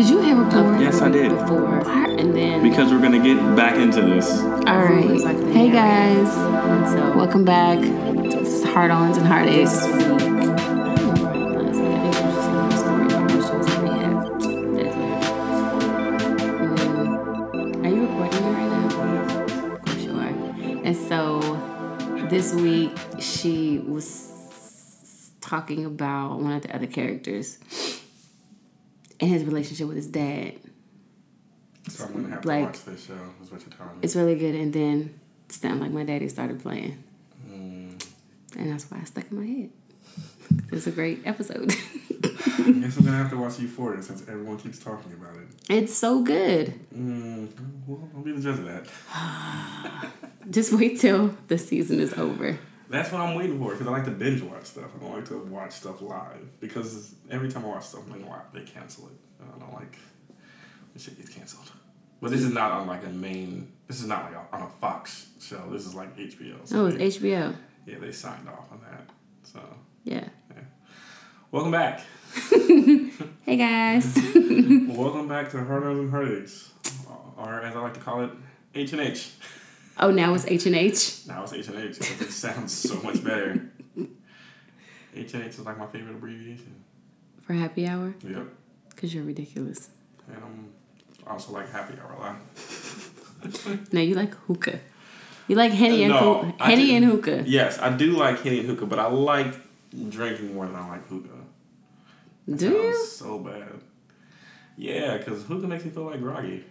Did you hit record? Yes, I did. Before, and then. Because we're gonna get back into this. All right. Hey guys, So welcome back. It's Hard Ons and Heartaches. this week, I don't recognize it. I think it was just another story about questions that we have. That is hilarious. And then, are you recording me right now? Of course you are. And so this week she was talking about one of the other characters and his relationship with his dad. So I'm gonna have Like- to watch this show. Is what you're telling me. It's really good. And then sound like my daddy started playing. Mm. And that's why I stuck in my head. It's a great episode. I guess I'm gonna have to watch Euphoria since everyone keeps talking about it. it's so good. Mm. Well, I'll be the judge of that. Just wait till the season is over. That's what I'm waiting for because I like to binge watch stuff. I don't like to watch stuff live because every time I watch something live, they cancel it. I don't like when shit gets canceled. But this is not on like a main. This is not like a, on a Fox show. This is like HBO. So Oh, they, it's HBO. yeah, they signed off on that. So Yeah. yeah. welcome back. Hey guys. welcome back to Hard Ons and Heartaches, uh, or as I like to call it, H and H. oh, now it's H and H. Now it's H and H because it sounds so much better. H and H is like my favorite abbreviation. For happy hour? Yep. Because you're ridiculous. And I'm also like happy hour a lot. No, you like hookah. You like Henny and, No, hoo- I Henny do- and hookah. Yes, I do like Henny and hookah, but I like drinking more than I like hookah. That Do you? So bad. Yeah, because hookah makes me feel like groggy.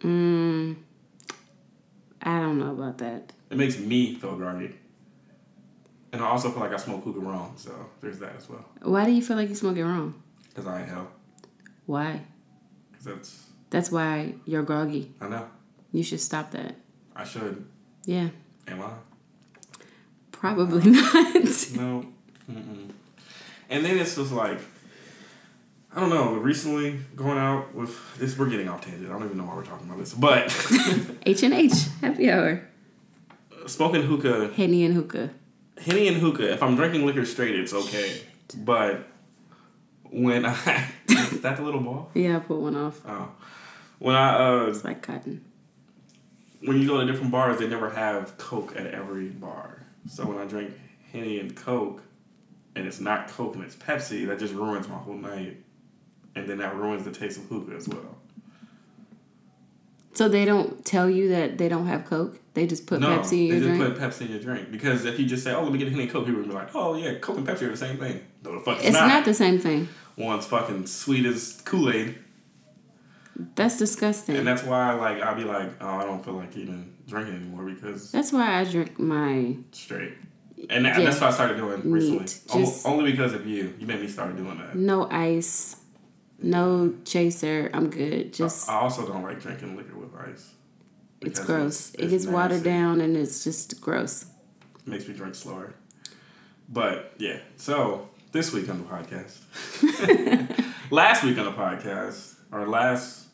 Mm, I don't know about that. It makes me feel groggy. And I also feel like I smoke hookah wrong, so there's that as well. Why do you feel like you smoke it wrong? Because I ain't hell. Why? Because that's, That's why you're groggy. I know. You should stop that. I should. Yeah. Am I? Probably not. No. Mm-mm. And then it's just like, I don't know. Recently, going out with this, we're getting off tangent. I don't even know why we're talking about this, but H and H. Happy hour. smoking hookah, Henny and hookah. henny and hookah. If I'm drinking liquor straight, it's okay. But when I is that the little ball? Yeah, I put one off. Oh, when I uh, It's like cotton. when you go to different bars, they never have Coke at every bar. So when I drink Henny and Coke, and it's not Coke and it's Pepsi, that just ruins my whole night. And then that ruins the taste of hookah as well. So they don't tell you that they don't have Coke. They just put no, Pepsi in your drink. they just put Pepsi in your drink. Because if you just say, oh, let me get a Henny Coke, people will be like, oh, yeah, Coke and Pepsi are the same thing. No, the fuck it's, it's not. not. the same thing. One's fucking sweet as Kool-Aid. That's disgusting. And that's why, like, I'll be like, oh, I don't feel like even drinking anymore because That's why I drink my. straight. And Yeah. that's what I started doing recently. Just- only because of you. You made me start doing that. No ice, no chaser. I'm good. Just I also don't like drinking liquor with ice. it's gross. it's- it it's gets watered down and it's just gross. Makes me drink slower. But yeah, so this week on the podcast, last week on the podcast, or last,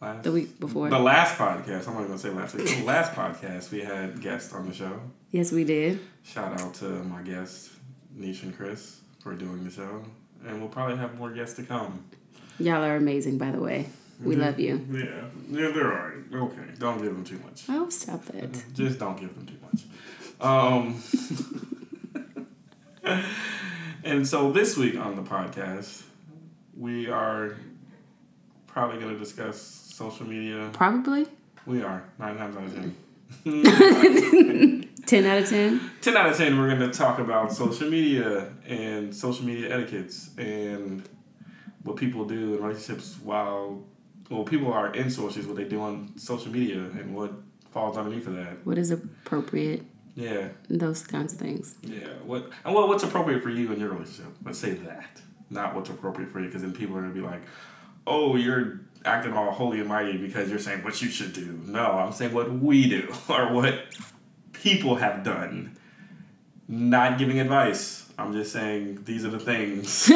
last The week before. the last podcast. I'm not gonna say last week. The last podcast, we had guests on the show. Yes, we did. Shout out to my guests, Nish and Chris, for doing the show, and we'll probably have more guests to come. Y'all are amazing, by the way. We Mm-hmm. love you. Yeah, yeah, they're alright. Okay, don't give them too much. Oh, stop that. Just don't give them too much. Um, and so this week on the podcast, we are probably going to discuss social media. Probably We are nine times out of ten. ten out of ten. Ten out of ten, we're going to talk about social media and social media etiquettes and what people do in relationships while well people are in socials, what they do on social media, and what falls underneath of that. What is appropriate? Yeah. Those kinds of things. Yeah. What and what what's appropriate for you in your relationship? Let's say that, not what's appropriate for you, because then people are gonna be like, "Oh, you're acting all holy and mighty because you're saying what you should do." No, I'm saying what we do or what people have done. Not giving advice. I'm just saying these are the things.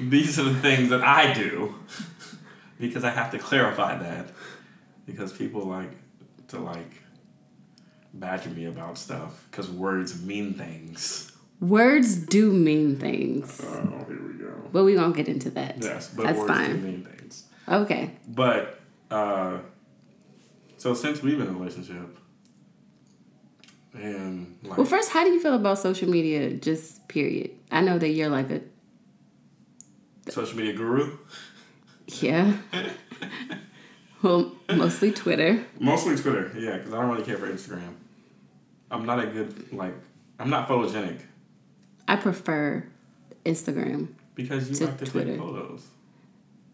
these are the things that I do because I have to clarify that because people like to like badger me about stuff because words mean things. Words do mean things, Oh, here we go. but we won't get into that. Yes, but That's words do fine. mean things. Okay. But uh, so since we've been in a relationship, and like, Well, first, how do you feel about social media? Just period. I know that you're like a social media guru, yeah. well, mostly Twitter. mostly Twitter, yeah, because I don't really care for Instagram. I'm not a good like. I'm not photogenic I prefer Instagram. because you like to Twitter. take photos,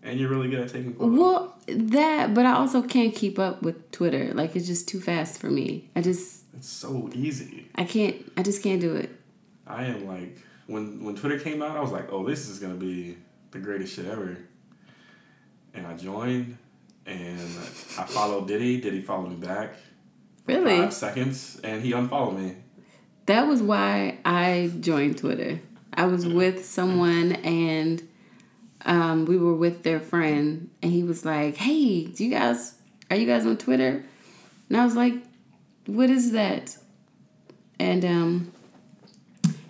and you're really good at taking photos. Well, that, but I also can't keep up with Twitter. Like it's just too fast for me. I just, It's so easy. I can't, I just can't do it. I am like when when Twitter came out, I was like, oh, this is gonna be the greatest shit ever. And I joined, and I followed Diddy. Diddy followed me back. Really, Five seconds, and he unfollowed me. that was why I joined Twitter. I was with someone and um, we were with their friend, and he was like, "Hey, do you guys are you guys on Twitter?" And I was like, "What is that?" And um,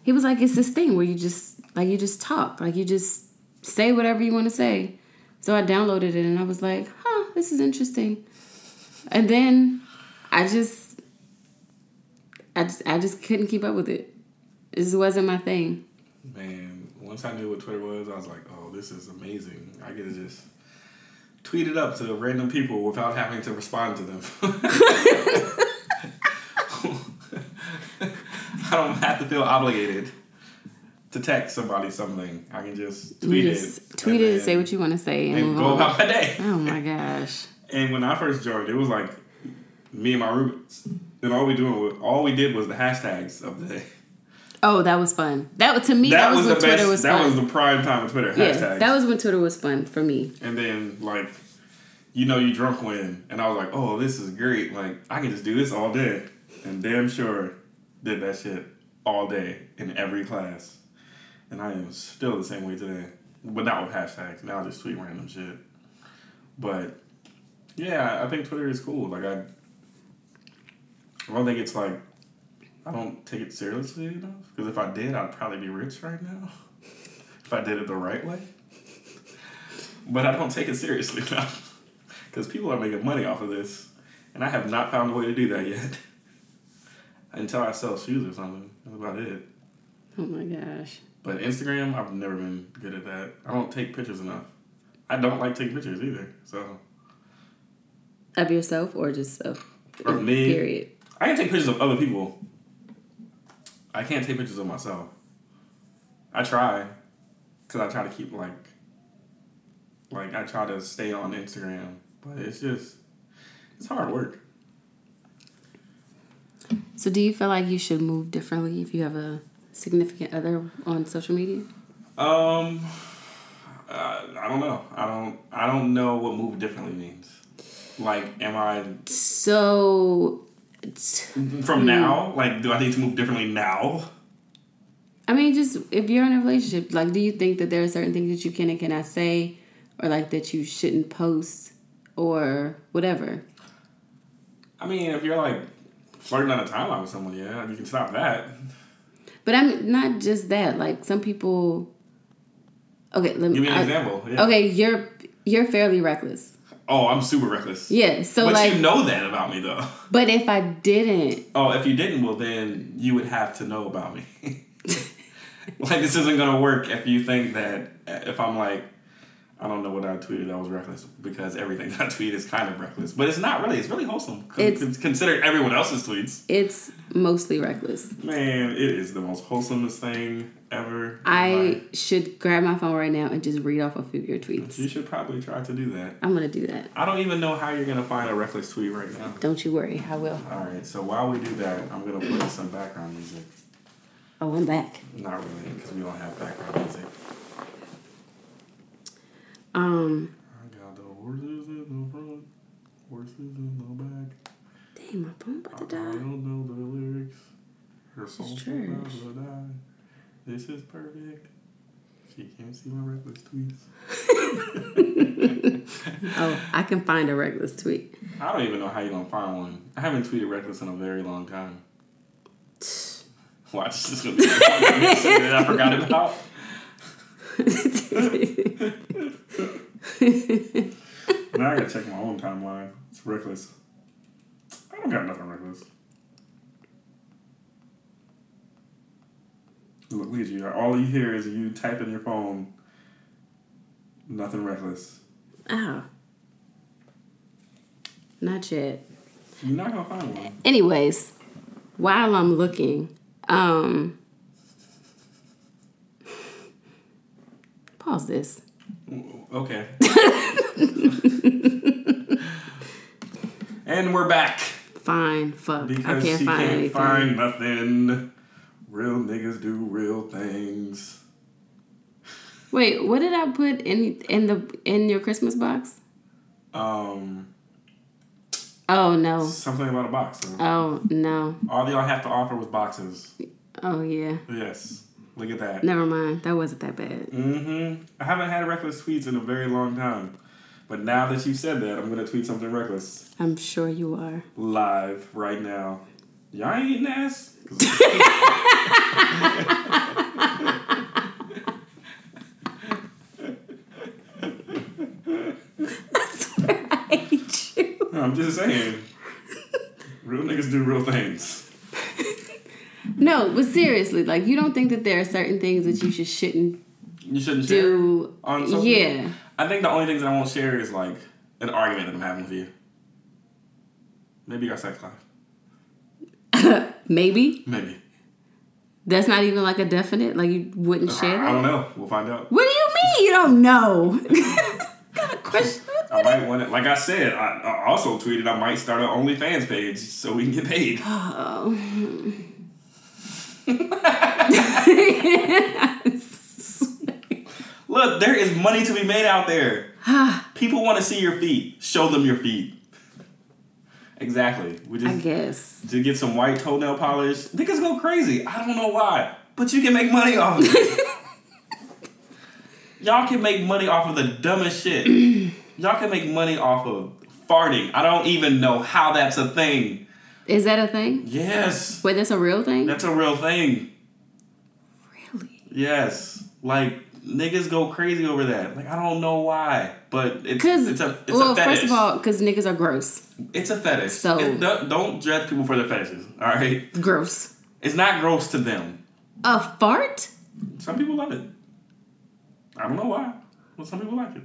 he was like, "It's this thing where you just like you just talk, like you just say whatever you want to say." So I downloaded it, and I was like, "Huh, this is interesting." And then I just, I just, I just couldn't keep up with it. This wasn't my thing. Man, once I knew what Twitter was, I was like, oh, this is amazing. I get to just tweet it up to random people without having to respond to them. I don't have to feel obligated to text somebody something. I can just tweet you it. just tweet it, say what you want to say, and, and move go on. about my day. Oh my gosh. And when I first joined, it was like me and my roommates, and all we doing was all we did was the hashtags of the day. Oh, that was fun. That to me, that, was, the when Twitter best. was that fun. was the prime time of Twitter yeah, hashtags. that was when Twitter was fun for me. and then like, you know, you drunk when, and I was like, oh, this is great. Like I can just do this all day, and damn sure did that shit all day in every class. And I am still the same way today, but not with hashtags. Now I just tweet random shit. But yeah, I think Twitter is cool. Like I, I don't think it's like I don't take it seriously enough. Because if I did, I'd probably be rich right now. if I did it the right way. But I don't take it seriously enough. Because people are making money off of this, and I have not found a way to do that yet. Until I sell shoes or something. That's about it. Oh my gosh. But Instagram, I've never been good at that. I don't take pictures enough. I don't like taking pictures either. So Of yourself or just of Of me. Period. I can take pictures of other people. I can't take pictures of myself. I try, cause I try to keep like, like I try to stay on Instagram, but it's just, it's hard work. So, do you feel like you should move differently if you have a significant other on social media? Um, uh, I don't know. I don't. I don't know what move differently means. Like, am I So, it's- from hmm. now? Like, do I need to move differently now? I mean, just if you're in a relationship, like, do you think that there are certain things that you can and cannot say, or like that you shouldn't post, or whatever? I mean, if you're like flirting on a timeline with someone, yeah, you can stop that. But I'm not just that. Like some people. Okay, let me. Give me an I- example. Yeah. Okay, you're you're fairly reckless. Oh, I'm super reckless. Yeah. So but like, you know that about me, though. but if I didn't, Oh, if you didn't, well, then you would have to know about me. like, this isn't gonna work if you think that if I'm like, I don't know what I tweeted that was reckless because everything I tweet is kind of reckless, but it's not really. It's really wholesome. Con- It's- consider everyone else's tweets. it's mostly reckless. Man, it is the most wholesomest thing ever. I should grab my phone right now and just read off a few of your tweets. you should probably try to do that. I'm gonna do that. I don't even know how you're gonna find a reckless tweet right now. Don't you worry, I will. All right, so while we do that, I'm gonna play some background music. Oh, I'm back. Not really, because we don't have background music. Um, I got the horses in the front, horses in the back. dang, my phone about to die. I don't know the lyrics. Her about to die. This is perfect. She can't see my reckless tweets. Oh, I can find a reckless tweet. I don't even know how you gonna find one. I haven't tweeted reckless in a very long time. Watch this is gonna be that I forgot about. now I gotta check my own timeline. It's reckless. I don't got nothing reckless. Look, at you. All you hear is you type in your phone. Nothing reckless. Oh. Not yet. You're not gonna find one. Anyways, while I'm looking, um pause this. Okay. and we're back. Fine, fuck. Because I can't she find can't anything. find nothing. Real niggas do real things. Wait, what did I put in in the in your Christmas box? Um, Oh no. something about a box. Oh no. all y'all have to offer was boxes. Oh yeah. Yes. Look at that. Never mind. That wasn't that bad. Mm-hmm. I haven't had reckless tweets in a very long time. But now that you said that, I'm gonna tweet something reckless I'm sure you are. live right now. Y'all ain't eating ass. I hate you. I'm just saying. Real niggas do real things. No, but seriously, like you don't think that there are certain things that you should shouldn't You shouldn't share do. on social Yeah. I think the only things that I won't share is like an argument that I'm having with you. Maybe our sex life. Maybe. Maybe. That's not even like a definite. Like you wouldn't share I, I don't know. We'll find out. What do you mean you don't know? of question. I might want it. Like I said, I, I also tweeted I might start an OnlyFans page so we can get paid. Oh. Look, there is money to be made out there. Ah. People want to see your feet. Show them your feet. Exactly. We I just guess. to get some white toenail polish. Niggas go crazy. I don't know why, but you can make money off of it. Y'all can make money off of the dumbest shit. Y'all can make money off of farting. I don't even know how that's a thing. Is that a thing? Yes, Wait, that's a real thing? that's a real thing. really? Yes, like niggas go crazy over that. Like I don't know why, but it's it's a it's well, a fetish. first of all, because niggas are gross. it's a fetish. So- It- don't, don't judge people for their fetishes. All right, Gross. it's not gross to them. A fart? Some people love it. I don't know why, but some people like it.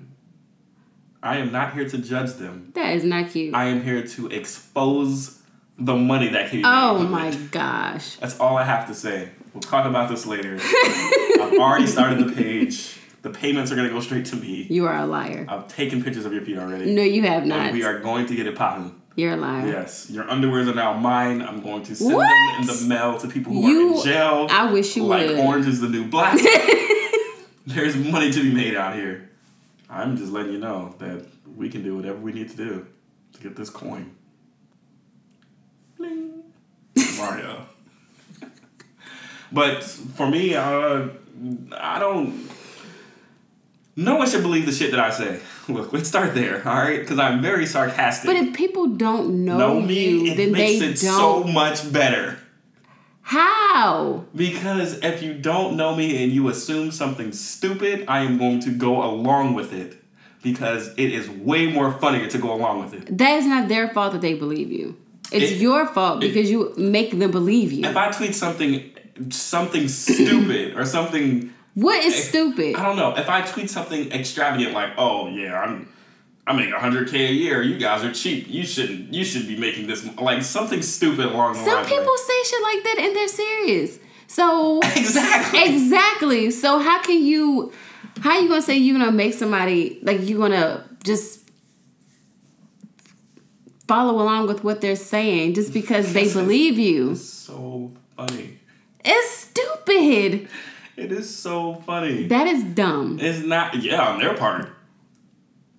I am not here to judge them. That is not cute. I am here to expose the money that can be oh my it. gosh. That's all I have to say. We'll talk about this later. I've already started the page. The payments are gonna go straight to me. You are a liar. I've taken pictures of your feet already. No, you have not. And we are going to get it popping. You're a liar. Yes, your underwears are now mine. I'm going to send What? them in the mail to people who You- are in jail. I wish you like would. orange is the new black. There's money to be made out here. I'm just letting you know that we can do whatever we need to do to get this coin. Bling. Mario. But for me, uh, I don't. No one should believe the shit that I say. Look, let's start there, all right? Because I'm very sarcastic. But if people don't know, know me, you, it then makes they it so don't. much better. How? Because if you don't know me and you assume something stupid, I am going to go along with it. Because it is way more funnier to go along with it. That is not their fault that they believe you. It's It- your fault it- because you make them believe you. If I tweet something something stupid or something What is stupid? I don't know, if I tweet something extravagant like, "Oh, yeah, I'm I make 100k a year. You guys are cheap. You shouldn't you should be making this like something stupid along the Some lines. people say shit like that and they're serious. So Exactly. exactly. So how can you? How are you gonna say you gonna make somebody like you gonna just follow along with what they're saying just because they believe you? so funny. It's stupid. It is so funny. That is dumb. It's not yeah, on their part.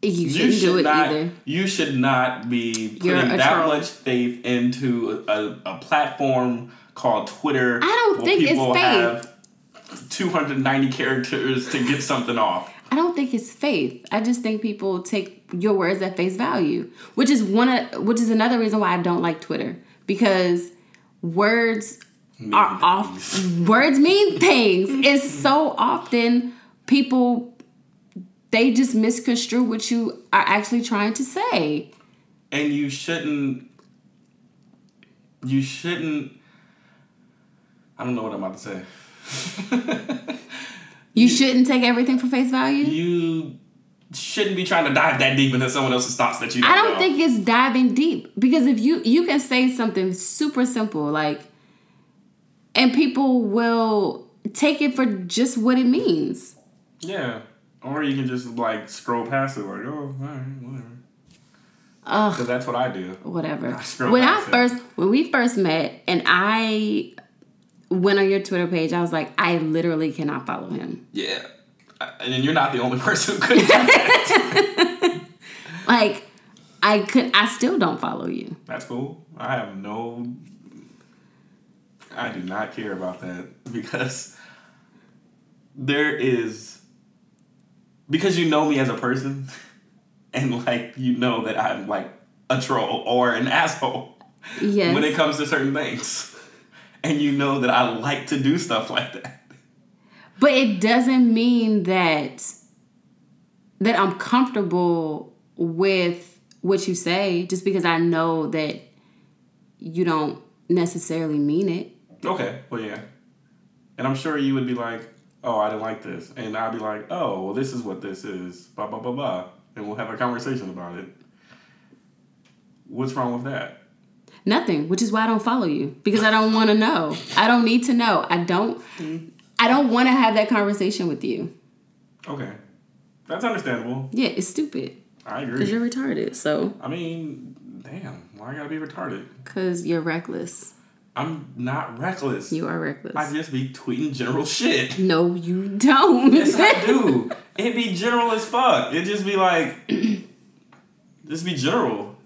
You You shouldn't should do it not. either. You should not be putting that troll. much faith into a, a platform called Twitter. I don't think it's people faith. have 290 characters to get something off. I don't think it's faith. I just think people take your words at face value, which is one of which is another reason why I don't like Twitter because words are off. Words mean things. It's so often people they just misconstrue what you are actually trying to say. and you shouldn't you shouldn't I don't know what I'm about to say. You shouldn't take everything for face value. You shouldn't be trying to dive that deep into someone else's thoughts that you don't I don't know. think it's diving deep because if you you can say something super simple like and people will take it for just what it means. Yeah. Or you can just like scroll past it like, oh, all right, whatever. Because that's what I do. whatever. scroll When I past it. first when we first met and I went on your Twitter page, I was like, I literally cannot follow him. Yeah. And then you're not the only person who could do that. Like I could I still don't follow you. That's cool. I have no. I do not care about that because there is. Because you know me as a person, and like you know that I'm like a troll or an asshole Yes. when it comes to certain things. And you know that I like to do stuff like that. But it doesn't mean that that I'm comfortable with what you say just because I know that you don't necessarily mean it. Okay, well, yeah. And I'm sure you would be like, oh, I didn't like this. And I'd be like, oh, well, this is what this is. Blah, blah, blah, blah. And we'll have a conversation about it. What's wrong with that? Nothing, which is why I don't follow you because I don't want to know. I don't need to know. I don't I don't want to have that conversation with you. Okay. That's understandable. Yeah, it's stupid I agree. because you're retarded. So, I mean, damn, why I gotta be retarded? because you're reckless. I'm not reckless. You are reckless. I just be tweeting general shit. no, you don't. Yes, I do. It be general as fuck. It just be like, just be general.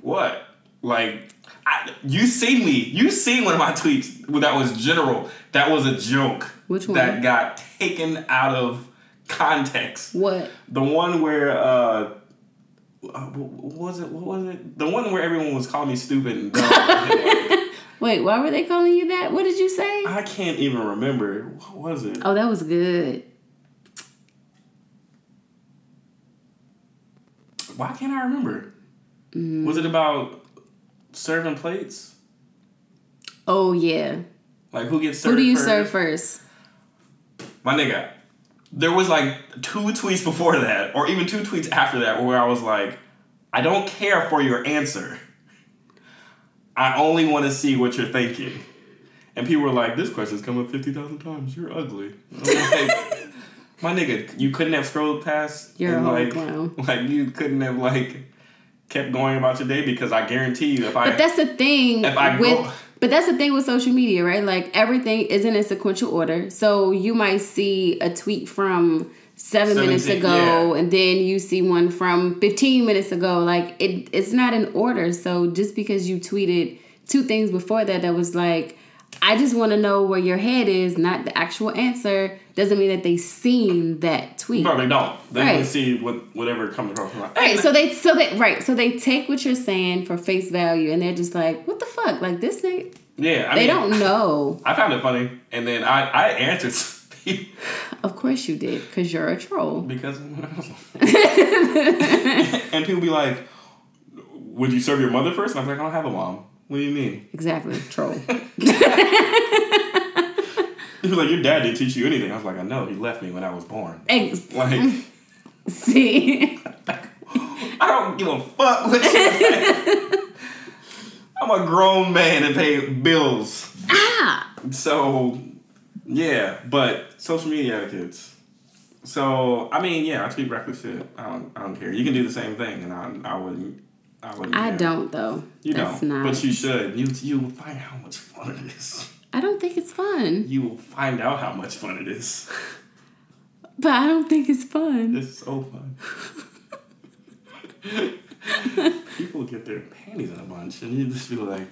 What? Like, I, you seen me. You seen one of my tweets that was general. That was a joke. Which one? That got taken out of context. what? The one where, uh, uh, what was it? What was it? The one where everyone was calling me stupid and dumb. Wait, why were they calling you that? What did you say? I can't even remember. What was it? Oh, that was good. Why can't I remember? Mm. Was it about serving plates? Oh yeah. Like who gets served? Who do you first? serve first? My nigga. There was like two tweets before that, or even two tweets after that, where I was like, I don't care for your answer. I only want to see what you're thinking. And people were like, this question's come up 50,000 times. You're ugly. Like, my nigga, you couldn't have scrolled past. You're and, like, clown. Like, you couldn't have, like, kept going about your day because I guarantee you if I. But that's the thing If I with go- but that's the thing with social media, right? Like everything isn't in sequential order. So you might see a tweet from seven minutes ago yeah. and then you see one from 15 minutes ago. Like it it's not in order. So just because you tweeted two things before that that was like I just want to know where your head is, not the actual answer, doesn't mean that they seen that tweet. No, they don't. They Right. to see what whatever comes across. I'm like, Right, so they so they right, so they take what you're saying for face value, and they're just like, "What the fuck?" Like this thing, yeah, I they mean, don't know. I found it funny, and then I I answered Of course you did, because you're a troll. because and people be like, "Would you serve your mother first? And I was like, "I don't have a mom." What do you mean? Exactly, troll. He was like, "Your dad didn't teach you anything." I was like, "I know. He left me when I was born." Ex- Like, See, I don't give a fuck what you I'm a grown man and pay bills. ah, So, yeah, but social media etiquettes. So, I mean, yeah, I tweet reckless shit. I don't, I don't care. You can do the same thing, and I, I wouldn't. I. I don't though. You That's don't, not. but you should. You you will find how much fun it is. I don't think it's fun. You will find out how much fun it is. But I don't think it's fun. It's so fun. People get their panties in a bunch, and you just be like,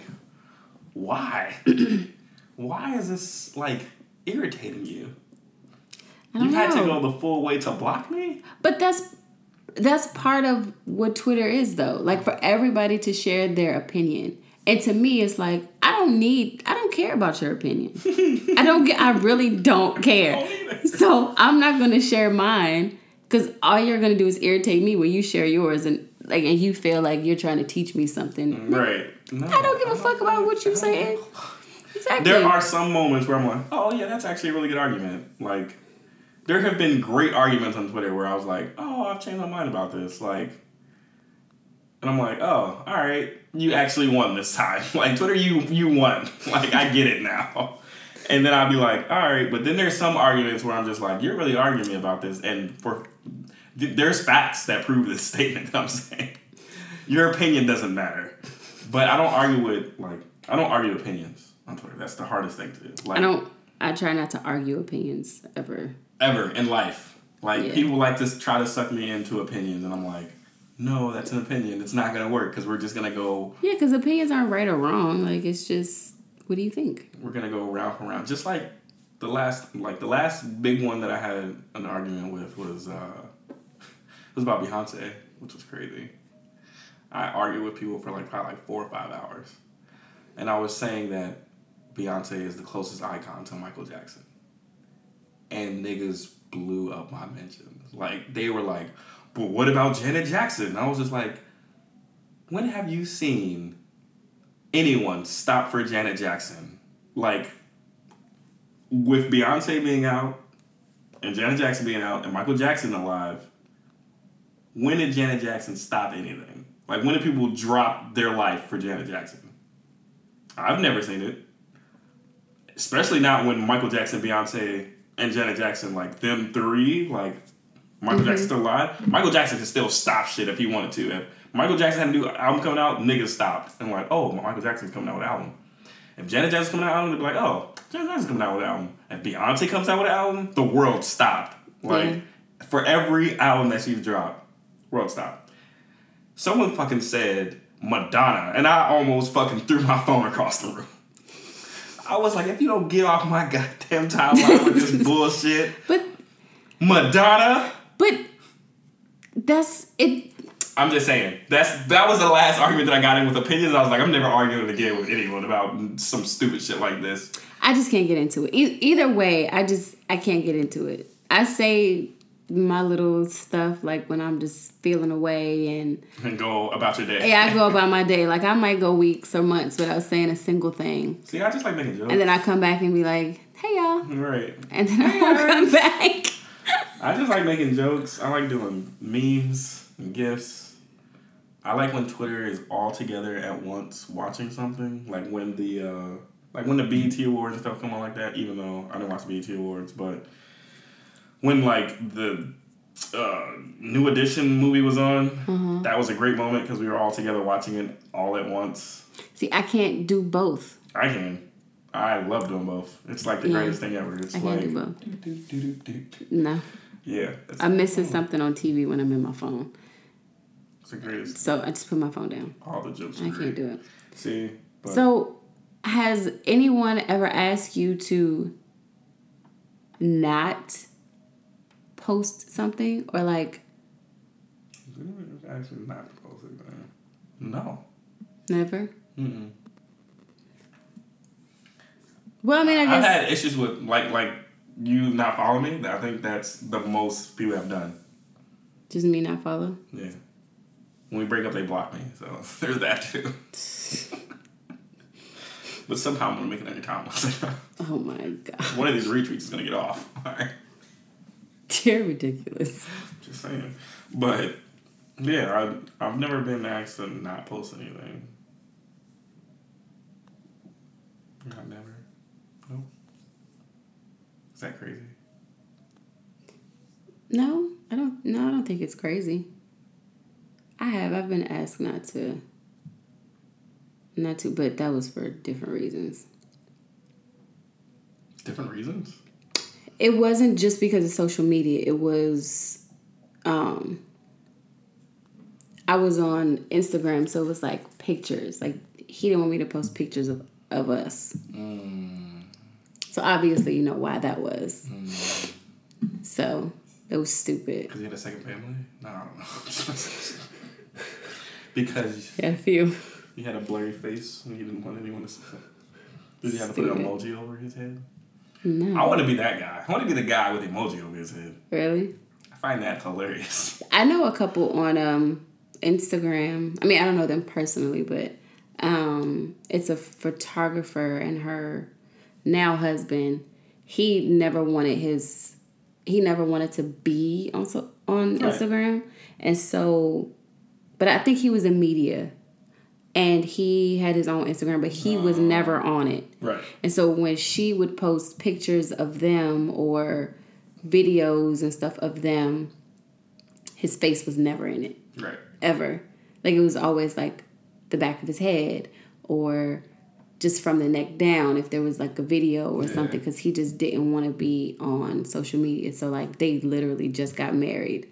"Why? Why is this like irritating you? You had to go the full way to block me." But that's that's part of what Twitter is though. Like for everybody to share their opinion. And to me, it's like I don't need, I don't care about your opinion. I don't get, I really don't care. So I'm not gonna share mine because all you're gonna do is irritate me when you share yours and like, and you feel like you're trying to teach me something. Right. No, I don't give a fuck about what you're saying. Exactly. There are some moments where I'm like, oh yeah, that's actually a really good argument. Like, there have been great arguments on Twitter where I was like, oh, I've changed my mind about this. Like, and I'm like, oh, all right, you actually won this time. Like Twitter, you you won. Like I get it now. And then I'll be like, all right, but then there's some arguments where I'm just like, you're really arguing me about this, and for th- there's facts that prove this statement that I'm saying. Your opinion doesn't matter, but I don't argue with like I don't argue opinions on Twitter. That's the hardest thing to do. Like, I don't. I try not to argue opinions ever. Ever in life. Like Yeah. people like to try to suck me into opinions, and I'm like, no, that's an opinion. It's not gonna work because we're just gonna go. Yeah, because opinions aren't right or wrong. Like it's just, what do you think? We're gonna go round for round. Just like the last, like the last big one that I had an argument with was uh, it was about Beyonce, which was crazy. I argued with people for like probably like four or five hours, and I was saying that Beyonce is the closest icon to Michael Jackson, and niggas blew up my mentions. Like they were like, "But what about Janet Jackson?" And I was just like, "When have you seen anyone stop for Janet Jackson? Like with Beyonce being out and Janet Jackson being out and Michael Jackson alive, when did Janet Jackson stop anything? Like when did people drop their life for Janet Jackson? I've never seen it. Especially not when Michael Jackson, Beyonce, and Janet Jackson, like them three, like Michael Jackson's mm-hmm. still alive. Michael Jackson can still stop shit if he wanted to. If Michael Jackson had a new album coming out, niggas stopped and like, oh, Michael Jackson's coming out with an album. If Janet Jackson's coming out with an album, they'd be like, oh, Janet Jackson's coming out with an album. If Beyonce comes out with an album, the world stopped. Like for every album that she's dropped, world stopped. Someone fucking said Madonna, and I almost fucking threw my phone across the room. I was like, if you don't get off my goddamn timeline with this bullshit, But Madonna. but that's it. I'm just saying that's that was the last argument that I got in with opinions. I was like, I'm never arguing again with anyone about some stupid shit like this. I just can't get into it. E- either way, I just I can't get into it. I say my little stuff like when I'm just feeling away and And go about your day. yeah, I go about my day. Like I might go weeks or months without saying a single thing, See, I just like making jokes. and then I come back and be like, "Hey y'all," right. and then I won't come back. I just like making jokes. I like doing memes and gifs. I like when Twitter is all together at once watching something. Like when the uh like when the BET Awards and stuff come on like that, even though I don't watch the BET Awards, but when like the uh, new edition movie was on, that was a great moment because we were all together watching it all at once. See, I can't do both. I can. I love doing both. It's like the Yeah. greatest thing ever. It's I like can't do both. do, do, do, do, do. No, yeah, I'm missing something on TV when I'm in my phone, it's the greatest. so I just put my phone down. All the jokes. Are I great. can't do it. See, but So, has anyone ever asked you to not post something or like actually not supposed No. never? Mm-mm. Well, I mean, I guess I've had issues with like like you not following me. I think that's the most people have done. just me not follow. Yeah. When we break up, they block me. So there's that too. but somehow I'm gonna make it on your timeline. Oh my god, One of these retweets is gonna get off. All right. you're ridiculous. Just saying. But yeah, I I've never been asked to not post anything. I've never. Nope. Is that crazy? No, I don't. No, I don't think it's crazy. I have. I've been asked not to. Not to, but that was for different reasons. Different reasons? It wasn't just because of social media. It was um i was on instagram so it was like pictures. Like he didn't want me to post pictures of, of us. So obviously you know why that was. So it was stupid. Because you had a second family? No, I don't know. because yeah a few He had a blurry face and he didn't want anyone to see. Did he have to put an emoji over his head? No. I want to be that guy. I want to be the guy with emoji over his head. Really? I find that hilarious. I know a couple on um Instagram. I mean, I don't know them personally, but um it's a photographer and her now husband. He never wanted his he never wanted to be on so on Right. Instagram. And so but I think he was in media and he had his own Instagram, but he was ah. never on it. Right. And so when she would post pictures of them or videos and stuff of them, his face was never in it, Right. ever. Like it was always like the back of his head or just from the neck down if there was like a video or something because he just didn't want to be on social media. So like they literally just got married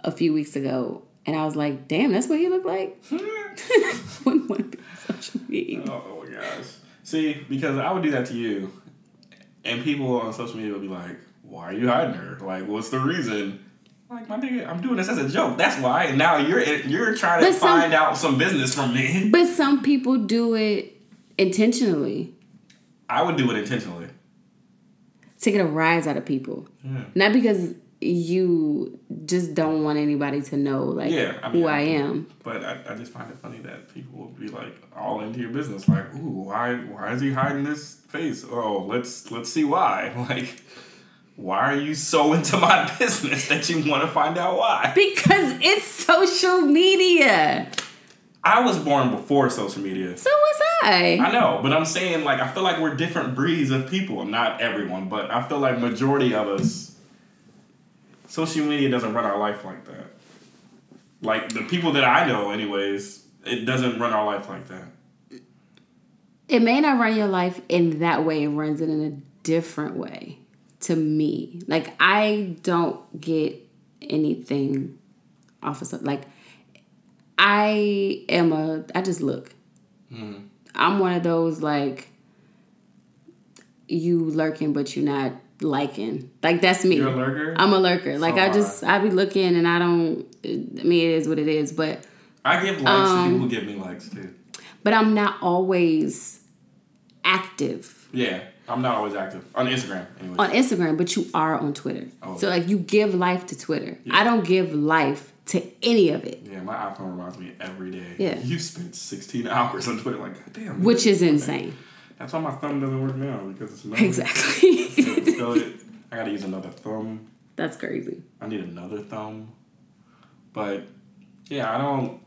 a few weeks ago. And I was like, damn, that's what he looked like? Hmm. Wouldn't want to be on social media. Oh my gosh. See, because I would do that to you, and people on social media would be like, "Why are you hiding her? Like, what's the reason?" Like, my nigga, I'm doing this as a joke. That's why. And now you're you're trying to some- find out some business from me. But some people do it intentionally I would do it intentionally. to get a rise out of people. Yeah. Not because you just don't want anybody to know like Yeah, I mean, who I I am. But I, I just find it funny that people will be like all into your business, like, "Ooh, why why is he hiding this face? Oh, let's let's see why." Like, why are you so into my business that you want to find out why? Because it's social media. I was born before social media. So was I. I know, but I'm saying like I feel like we're different breeds of people. Not everyone, but I feel like majority of us. Social media doesn't run our life like that. Like the people that I know, anyways, it doesn't run our life like that. It may not run your life in that way, it runs it in a different way to me. Like I don't get anything off of something. Like I am a I just look. Mm-hmm. I'm one of those like you lurking but you're not liking. Like that's me. You're a lurker. I'm a lurker. Like So I just I be looking and I don't I mean it is what it is, but I give likes Um, to people give me likes too. but I'm not always active. Yeah, I'm not always active on Instagram. Anyway, on Instagram, but you are on Twitter. Oh. So like you give life to Twitter. I don't give life to any of it, yeah, my iPhone reminds me every day. Yeah. you spent 16 hours on Twitter. Like, damn. which is insane. That's why my thumb doesn't work now because it's not Exactly. I gotta use another thumb. That's crazy. I need another thumb. But yeah, I don't.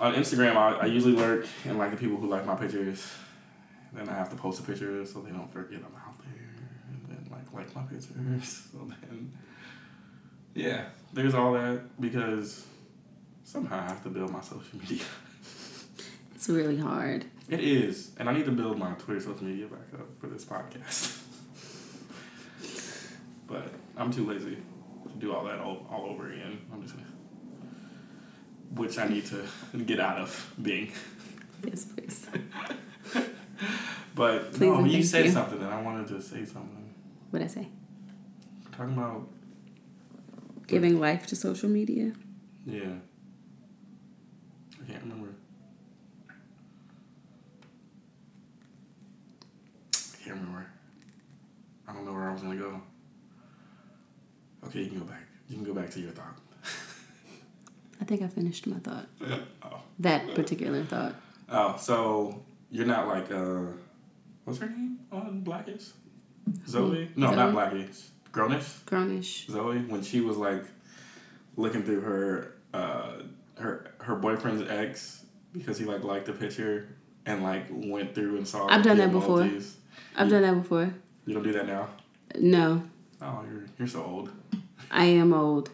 On Instagram, I, I usually lurk and like the people who like my pictures. Then I have to post a picture so they don't forget I'm out there. And then like like my pictures. So then, yeah, there's all that because somehow I have to build my social media. It's really hard. It is, and I need to build my Twitter social media back up for this podcast. but I'm too lazy to do all that all, all over again. I'm just gonna, which I need to get out of being. Yes, please. But Please no, you said you. something, and I wanted to say something. What'd I say? Talking about Giving life to social media. yeah, I can't remember. I can't remember. I don't know where I was gonna go. Okay, you can go back. You can go back to your thought. I think I finished my thought. oh. That particular thought. oh, so you're not like uh, what's her name on Blackish? Zoe? No, Zoe? not Blackish. Grownish. Grownish. Zoe when she was like looking through her uh her her boyfriend's ex because he like liked the picture and like went through and saw I've done that before. I've done that before. You don't do that now? No, Oh, you're you're so old. I am old.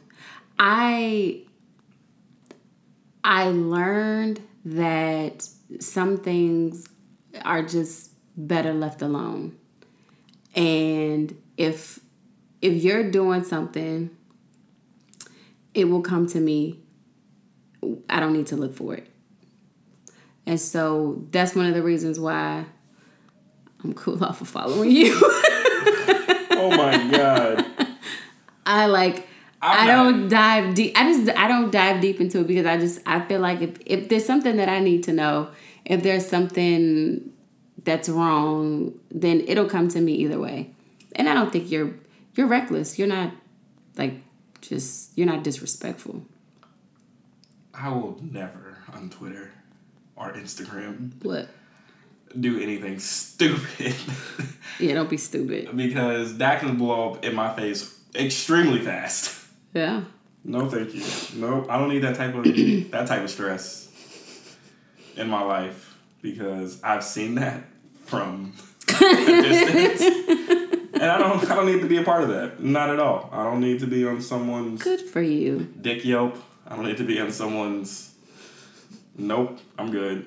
I I learned that some things are just better left alone. And if if you're doing something, it will come to me. I don't need to look for it. And so that's one of the reasons why I'm cool off of following you. Oh my god. I like I I'm not- don't dive deep. I just I don't dive deep into it because I just I feel like if if there's something that I need to know, if there's something that's wrong, then it'll come to me either way. And I don't think you're you're reckless. You're not like just you're not disrespectful. I will never on Twitter or Instagram What? Do anything stupid Yeah, don't be stupid. because that can blow up in my face extremely fast. Yeah. No, thank you. No, I don't need that type of that type of stress in my life because I've seen that from a distance, and I don't. I don't need to be a part of that. Not at all. I don't need to be on someone's Good for you. dick yelp. I don't need to be on someone's. Nope, I'm good.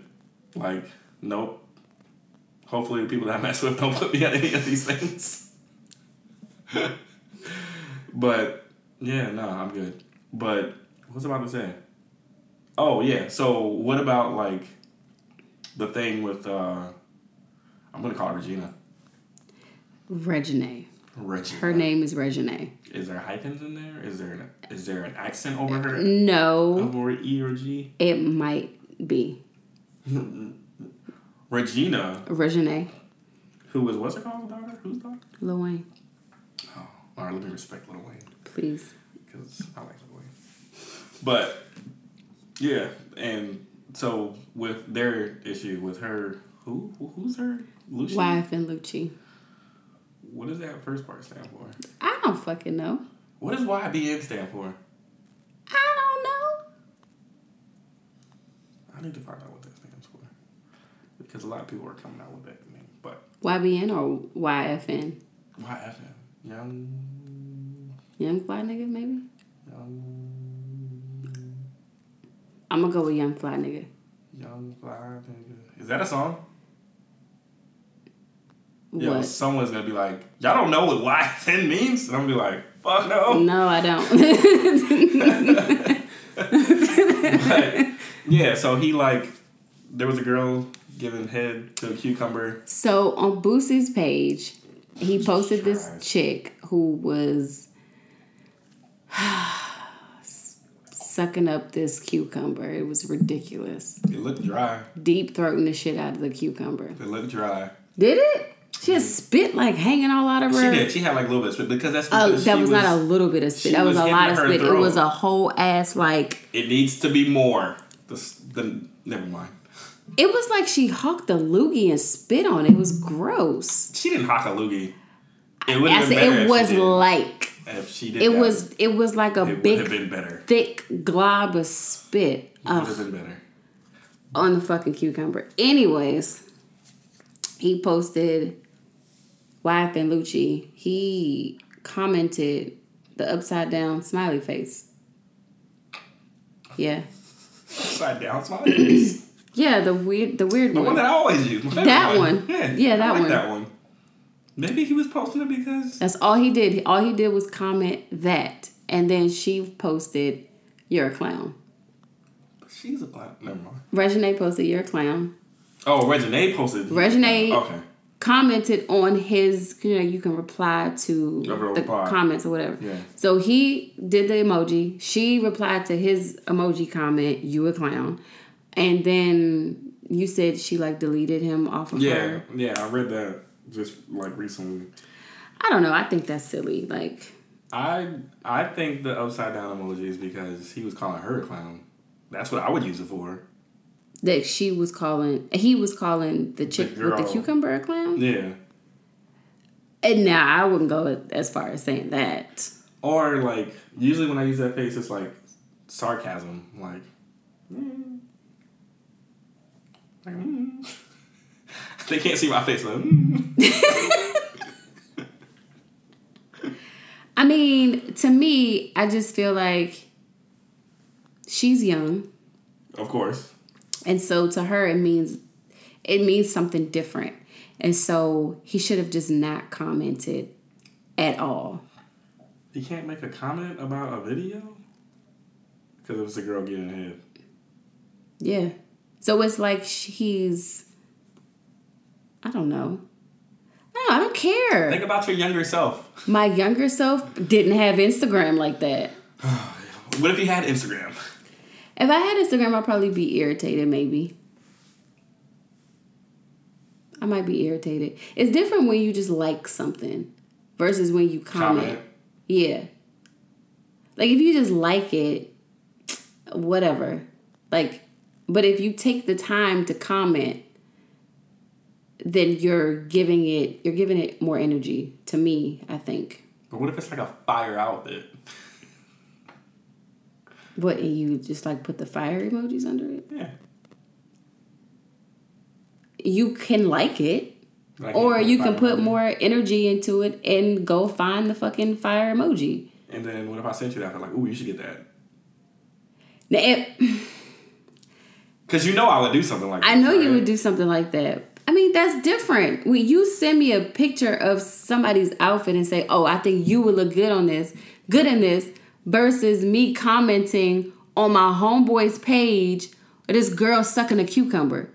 Like, nope. Hopefully, the people that I mess with don't put me on any of these things. but yeah, no, I'm good. But what's about to say? Oh yeah. So what about like the thing with uh I'm gonna call her Regina. Regine. Regina. Her name is Regine. Is there hyphens in there? Is there an, is there an accent over her? No, Over E or G? it might be Regina, Regine. who was what's it called? Daughter? Whose daughter? Lil Wayne, Oh, all right. Let me respect Lil Wayne please. because I like Lil Wayne. But yeah, and so with their issue with her, who who- who's her? Lucy. YFN Lucci. What does that first part stand for? I don't fucking know. What does YBN stand for? I don't know. I need to find out what that because a lot of people are coming out with that name. But YBN or YFN? YFN, young, Young fly nigga, maybe? young, I'm gonna go with young fly nigga. young fly nigga. Is that a song? Yeah, What? someone's gonna be like, y'all don't know what YFN means, and I'm gonna be like, fuck no. No, I don't. but yeah, so he like, there was a girl giving head to a cucumber. so on Boosie's page, he posted this chick who was sucking up this cucumber. It was ridiculous. It looked dry. Deep throating the shit out of the cucumber. It looked dry. Did it? She had spit like hanging all out of her. She her. did. She had like a little bit of spit because that's Oh, because that she was, not a little bit of spit. That was, was a hitting lot of her spit. It throat. was a whole ass like. It needs to be more. The, s- the never mind. It was like she hawked a loogie and spit on it. It was gross. She didn't hock a loogie. It would have it was like if she did. it that. was it was like a It would have big thick glob of spit It would have been better. on the fucking cucumber. Anyways, he posted YFN Lucci. He commented the upside down smiley face. Yeah. Upside down smiley face. Yeah, the weird the weird The one one. that I always use. That one. Yeah, Yeah, I that like one. That one. Maybe he was posting it because That's all he did. All he did was comment that. And then she posted, You're a clown. she's a clown. Never mind. Regine posted, You're a clown. Oh, Regine posted. Regine- Okay. Commented on his, you know, you can reply to Never the reply. comments or whatever. Yeah. So he did the emoji. She replied to his emoji comment, You a clown. And then you said she like deleted him off of Yeah, her. yeah. yeah, I read that just like recently. I don't know. I think that's silly. Like, I I think the upside down emoji is because he was calling her a clown. That's what I would use it for. that she was calling, he was calling the chick with the cucumber a clown. Yeah. And now I wouldn't go as far as saying that. Or like usually when I use that face, it's like sarcasm, like. mm. Like, mm. they can't see my face. Like, mm. I mean, to me, I just feel like she's young, Of course. and so to her, it means it means something different, and so he should have just not commented at all. You can't make a comment about a video because it was a girl getting head. Yeah, so it's like he's, I don't know. No, I don't care. Think about your younger self. My younger self didn't have Instagram like that. What if you had Instagram? If I had Instagram, I'd probably be irritated. Maybe I might be irritated. It's different when you just like something versus when you comment. Comment. Yeah. Like if you just like it, whatever. Like, but if you take the time to comment, then you're giving it you're giving it more energy to me, I think. But what if it's like a fire outlet? What and you just like put the fire emojis under it? Yeah. You can like it. Like, Or you can put emoji. more energy into it and go find the fucking fire emoji. And then what if I sent you that? I'm like, ooh, you should get that. Now, if, Because you know I would do something like that. I know you would do something like that. I mean, that's different. When you send me a picture of somebody's outfit and say, "Oh, I think you would look good on this, good in this," versus me commenting on my homeboy's page, this girl sucking a cucumber.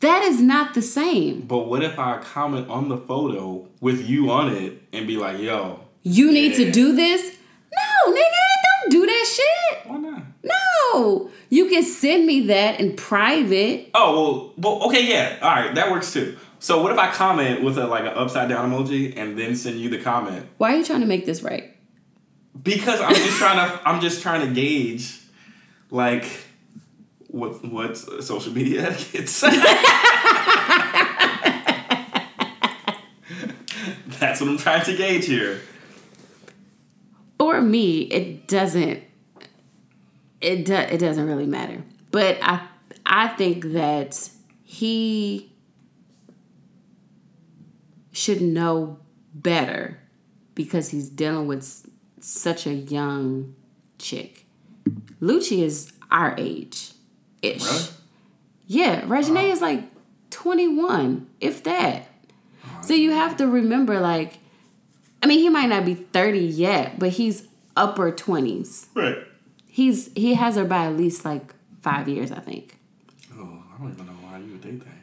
That is not the same. But what if I comment on the photo with you on it and be like, yo, You need Yeah. to do this. No, nigga, don't do that shit. why not? No, you can send me that in private. Oh well, well, okay, yeah, all right, that works too. So what if I comment with a like an upside down emoji and then send you the comment? Why are you trying to make this right? Because I'm just trying to, I'm just trying to gauge, like, what what social media etiquette. That's what I'm trying to gauge here. For me, it doesn't. It do, it doesn't really matter. But I I think that he should know better because he's dealing with such a young chick. Lucci is our age ish. Really? Yeah, Regine is like 21, if that. So you have to remember, like, I mean, he might not be 30 yet, but he's upper 20s. Right. He's he has her by at least like five years, I think. Oh, I don't even know why you would date that.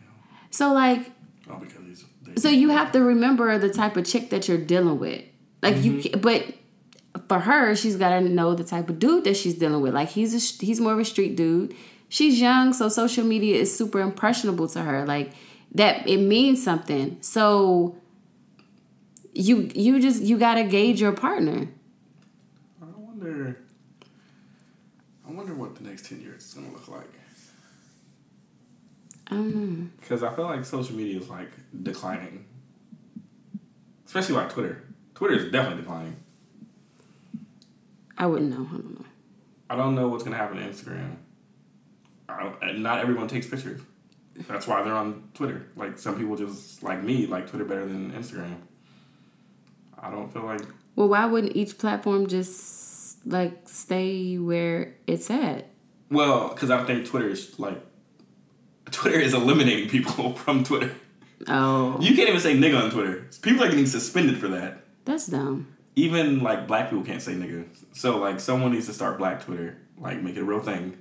So like, Oh, because he's. so you have to remember the type of chick that you're dealing with. Like you, mm-hmm. but for her, she's got to know the type of dude that she's dealing with. Like he's a, he's more of a street dude. She's young, so social media is super impressionable to her. Like that, it means something. So you you just you gotta gauge your partner. I wonder. I wonder what the next ten years is gonna look like. I don't know. Because I feel like social media is like declining, especially like Twitter. Twitter is definitely declining. I wouldn't know. I don't know. I don't know what's gonna happen to Instagram. I don't, not everyone takes pictures. That's why they're on Twitter. Like some people just like me like Twitter better than Instagram. I don't feel like Well, why wouldn't each platform just like stay where it's at? well because I think Twitter is like Twitter is eliminating people from Twitter. Oh, You can't even say nigga on Twitter. People are getting suspended for that. that's dumb. Even like black people can't say nigga. So like someone needs to start black Twitter, like make it a real thing,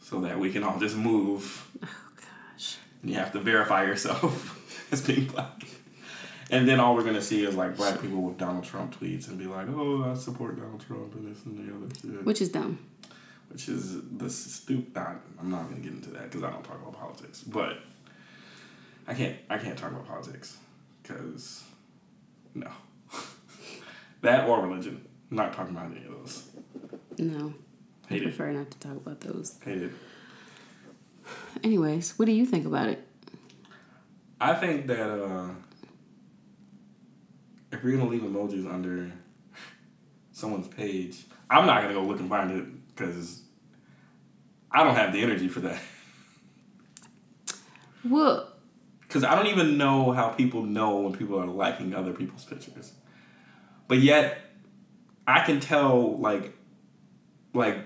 so that we can all just move. Oh gosh. And you have to verify yourself as being black. And then all we're gonna see is like black people with Donald Trump tweets and be like, "Oh, I support Donald Trump and this and the other shit," Which is dumb. which is the stupid. I'm not gonna get into that because I don't talk about politics. But I can't. I can't talk about politics because no, that or religion. I'm not talking about any of those. No. I Hate it. prefer not to talk about those. Hate it. Anyways, what do you think about it? I think that uh, if you're gonna leave emojis under someone's page, I'm not gonna go look and find it because I don't have the energy for that. Well, Because I don't even know how people know when people are liking other people's pictures, but yet I can tell like like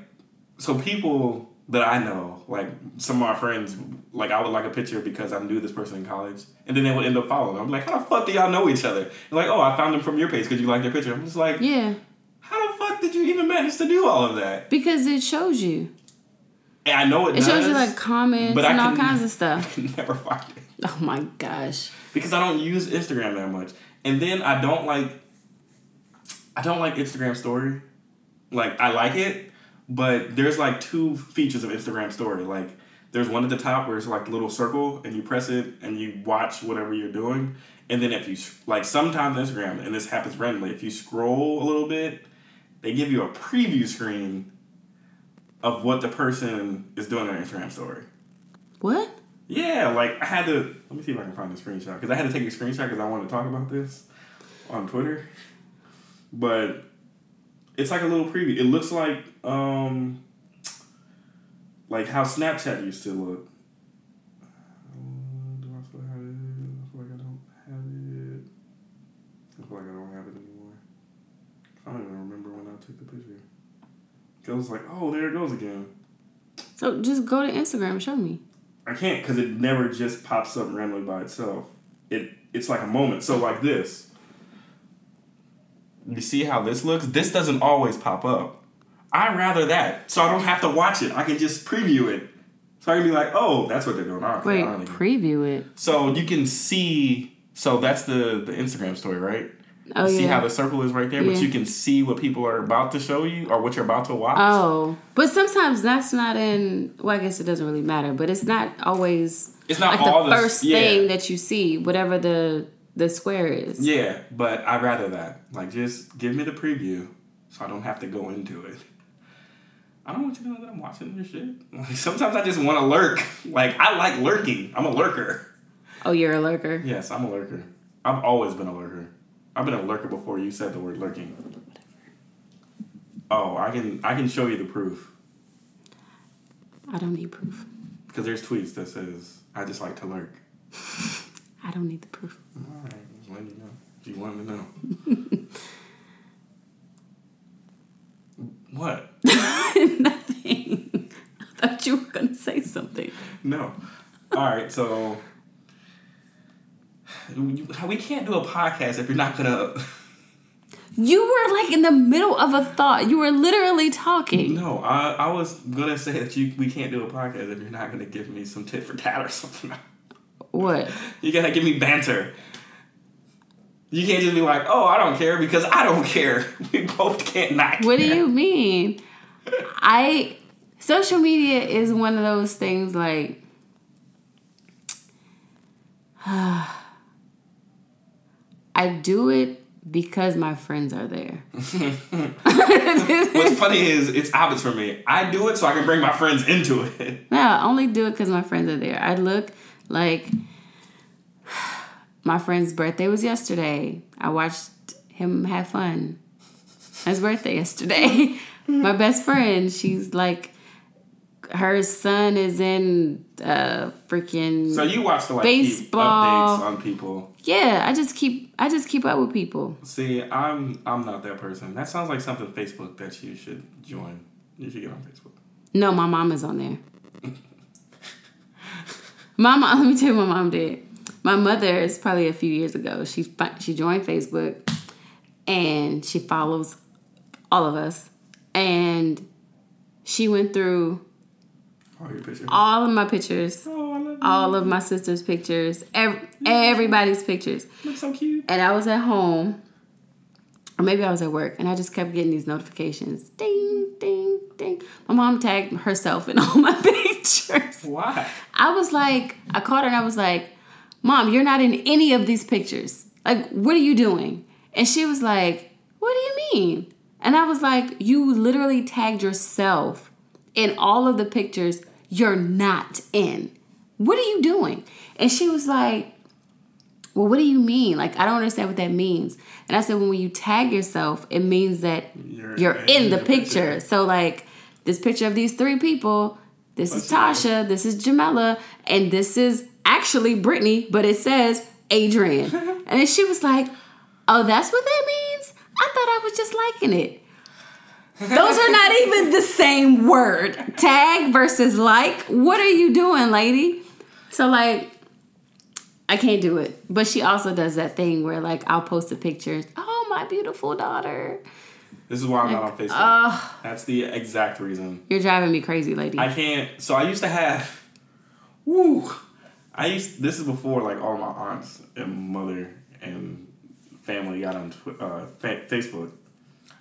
so people that I know like some of my friends like I would like a picture because I knew this person in college and then they would end up following. I'm like, how the fuck do y'all know each other? And like, oh, I found them from your page because you like their picture. I'm just like, yeah, how the fuck did you even manage to do all of that? because it shows you. And I know it, It does, shows you like comments and all can- kinds of stuff. I can never find it. Oh my gosh. because I don't use Instagram that much. And then I don't like I don't like Instagram story. Like I like it, but there's like two features of Instagram story. Like there's one at the top where it's like a little circle and you press it and you watch whatever you're doing. And then if you like sometimes Instagram and this happens randomly, if you scroll a little bit, they give you a preview screen of what the person is doing on Instagram story. What? Yeah, like I had to. Let me see if I can find the screenshot because I had to take a screenshot because I wanted to talk about this on Twitter. But it's like a little preview. It looks like um like how Snapchat used to look. Do I still have it? I feel like I don't have it. I feel like I don't have it anymore. I don't even remember when I took the picture. 'Cause I was like, oh, there it goes again. So just go to Instagram and show me. I can't because it never just pops up randomly by itself. It it's like a moment. So like this. You see how this looks? This doesn't always pop up. I rather that, so I don't have to watch it. I can just preview it. So I can be like, oh, that's what they're doing. Okay, Wait, I preview it. so you can see. So that's the the Instagram story, right? Oh you see yeah. how the circle is right there, Yeah. but you can see what people are about to show you or what you're about to watch. Oh, but sometimes that's not in. Well, I guess it doesn't really matter, but it's not always It's not like all the the- first yeah. thing that you see, whatever the the square is. Yeah, but I'd rather that. Like, just give me the preview so I don't have to go into it. I don't want you to know that I'm watching your shit. Like, sometimes I just want to lurk. Like, I like lurking. I'm a lurker. Oh, you're a lurker. Yes, I'm a lurker. I've always been a lurker. I've been a lurker before you said the word lurking. Oh, I can I can show you the proof I don't need proof. because there's tweets that says I just like to lurk. I don't need the proof. All right, just letting you know. If you want to know? what? Nothing. I thought you were gonna say something. No. All right, so we can't do a podcast if you're not gonna. You were like in the middle of a thought. You were literally talking. No, I, I was gonna say that you we can't do a podcast if you're not gonna give me some tit for tat or something. What? You gotta give me banter. You can't just be like, oh, I don't care because I don't care. We both can't not. What do you mean? I social media is one of those things like I do it because my friends are there. What's funny is it's opposite for me. I do it so I can bring my friends into it. No, I only do it because my friends are there. I look like my friend's birthday was yesterday. I watched him have fun. His birthday yesterday. my best friend, she's like, her son is in uh freaking So you watch the like Baseball. updates on people. yeah. I just keep I just keep up with people. See, I'm I'm not that person. That sounds like something Facebook that you should join. You should get on Facebook. No, my mom is on there. my mom, let me tell you what my mom did. My mother is probably a few years ago. She she joined Facebook, and she follows all of us, and she went through All all of my pictures, oh, I love you. all of my sister's pictures, ev- everybody's pictures, Look so cute. and I was at home, or maybe I was at work, and I just kept getting these notifications, ding, ding, ding. My mom tagged herself in all my pictures. Why? I was like, I called her and I was like, Mom, you're not in any of these pictures. Like, what are you doing? And she was like, What do you mean? And I was like, You literally tagged yourself in all of the pictures you're not in. What are you doing? And she was like, Well, what do you mean? Like, I don't understand what that means. And I said, When you tag yourself, it means that You're you're, in in the the picture. picture. So, like, this picture of these three people, this is Tasha, this is Jamela, and this is actually Brittany, but it says Adrian. and then she was like, Oh, that's what that means? I thought I was just liking it. Those are not even the same word. Tag versus like. What are you doing, lady? So, like, I can't do it. But she also does that thing where, like, I'll post a picture. Oh, my beautiful daughter. This is why I'm not on Facebook. Ugh. That's the exact reason. You're driving me crazy, lady. I can't. So I used to have. Woo. I used. This is before like all my aunts and mother and family got on Twi- uh, fa- Facebook.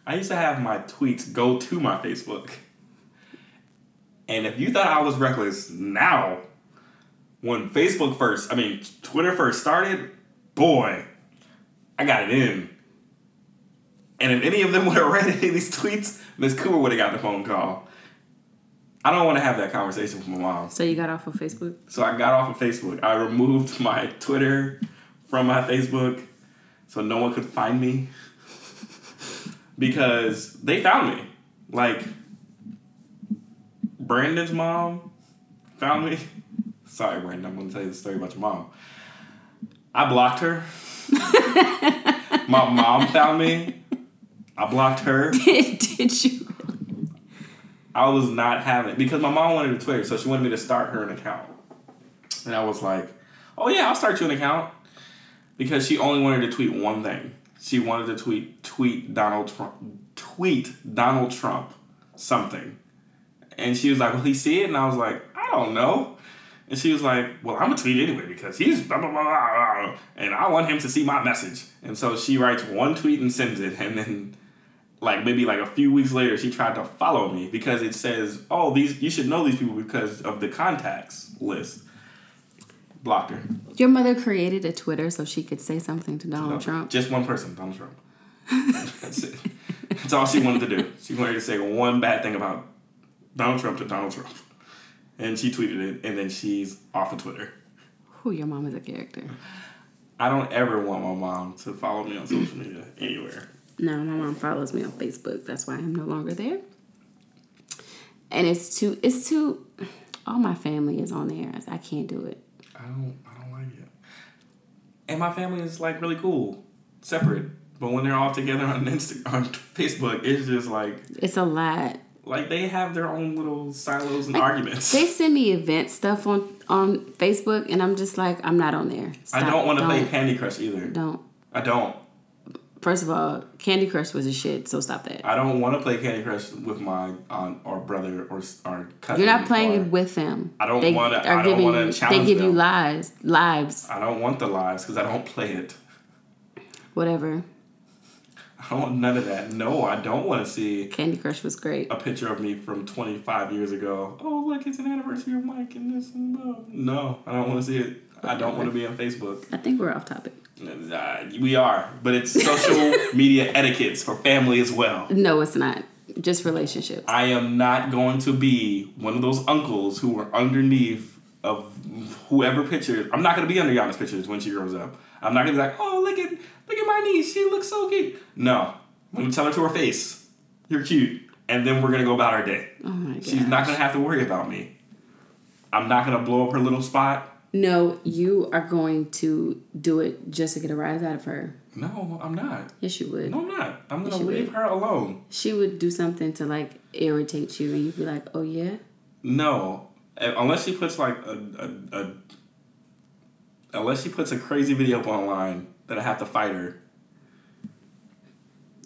I used to have my tweets go to my Facebook. And if you thought I was reckless, now, when Facebook first, I mean, Twitter first started, boy, I got it in. And if any of them would have read any of these tweets, Miss Cooper would have got the phone call. I don't want to have that conversation with my mom. So you got off of Facebook? So I got off of Facebook. I removed my Twitter from my Facebook so no one could find me because they found me. Like Brandon's mom found me. Sorry, Brandon, I'm gonna tell you the story about your mom. I blocked her. my mom found me. I blocked her. Did did you? I was not having it because my mom wanted a Twitter, so she wanted me to start her an account. And I was like, "Oh yeah, I'll start you an account." Because she only wanted to tweet one thing. She wanted to tweet tweet Donald Trump tweet Donald Trump something. And she was like, "Will he see it?" And I was like, "I don't know." And she was like, "Well, I'm gonna tweet anyway because he's blah blah blah, blah, blah and I want him to see my message." And so she writes one tweet and sends it, and then like maybe like a few weeks later she tried to follow me because it says oh these you should know these people because of the contacts list. Blocked her. Your mother created a Twitter so she could say something to Donald No, Trump. just one person donald trump. That's it. That's all she wanted to do. She wanted to say one bad thing about donald trump to donald trump. And she tweeted it and then she's off of twitter. Who your mom is a character. i don't ever want my mom to follow me on social media anywhere No, my mom follows me on Facebook. That's why I'm no longer there. And it's too. It's too. All my family is on there. I can't do it. I don't I don't like it. And my family is like really cool, separate. But when they're all together on Insta on Facebook, it's just like It's a lot. like they have their own little silos and arguments. They send me event stuff on on Facebook, and I'm just like, I'm not on there. I don't want to play Candy Crush either. Don't. I don't. First of all, Candy Crush was a shit, so stop that. I don't want to play Candy Crush with my aunt or brother or or cousin. You're not playing it with them. I don't wanna- are I don't wanna you- challenge They give you them. lives, lives, I don't want the lives because I don't play it. whatever. I don't want none of that. No, I don't want to see Candy Crush was great. a picture of me from 25 years ago. Oh, look, it's an anniversary of Mike and this and that. No, I don't want to see it. I don't want to be on Facebook. I think we're off topic. Uh, we are, but it's social media etiquettes for family as well. No, it's not. Just relationships. I am not going to be one of those uncles who are underneath of whoever pictures. I'm not going to be under Yana's pictures when she grows up. I'm not going to be like, oh, look at look at my niece. She looks so cute. No, I'm going to tell her to her face, you're cute. And then we're going to go about our day. Oh my god. She's not going to have to worry about me. I'm not going to blow up her little spot. No, you are going to do it just to get a rise out of her. No, I'm not. Yes, you would. No, I'm not. I'm gonna leave would. her alone. She would do something to like irritate you, and you'd be like, "Oh yeah." No, Uh, unless she puts like a, a, a unless she puts a crazy video up online that I have to fight her.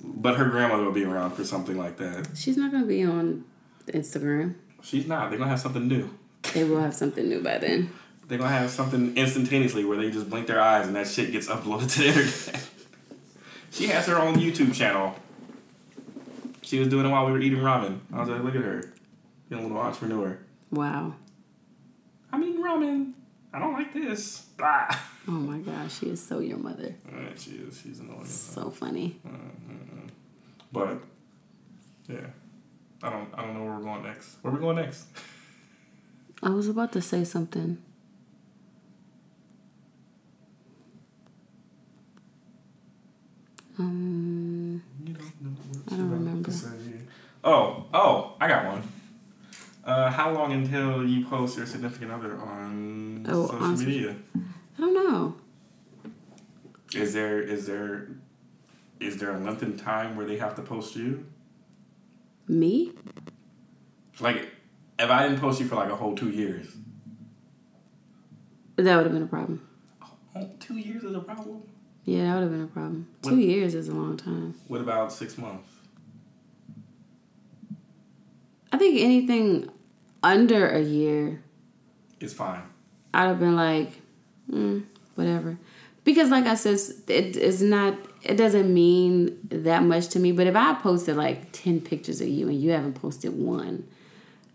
But her grandmother will be around for something like that. She's not gonna be on Instagram. She's not. They're gonna have something new. They will have something new by then. They're gonna have something instantaneously where they just blink their eyes and that shit gets uploaded to the internet. she has her own YouTube channel. She was doing it while we were eating ramen. I was like, look at her, being a little entrepreneur. Wow. I'm eating ramen. I don't like this. Ah. Oh my gosh, she is so your mother. She is. She's annoying. So funny. But yeah, I don't. I don't know where we're going next. Where we going next? I was about to say something. Um, You don't I don't remember. Oh, oh, I got one. Uh, how long until you post your significant other on Oh, social on social- media? I don't know. Is there is there is there a length in time where they have to post you? Me? Like, if I didn't post you for like a whole two years, That would have been a problem. oh, two years is a problem. Yeah, that would have been a problem. What- Two years is a long time. What about six months? I think anything under a year, is fine. I'd have been like, mm, whatever. Because, like I said, it is not it doesn't mean that much to me. But if I posted like ten pictures of you and you haven't posted one,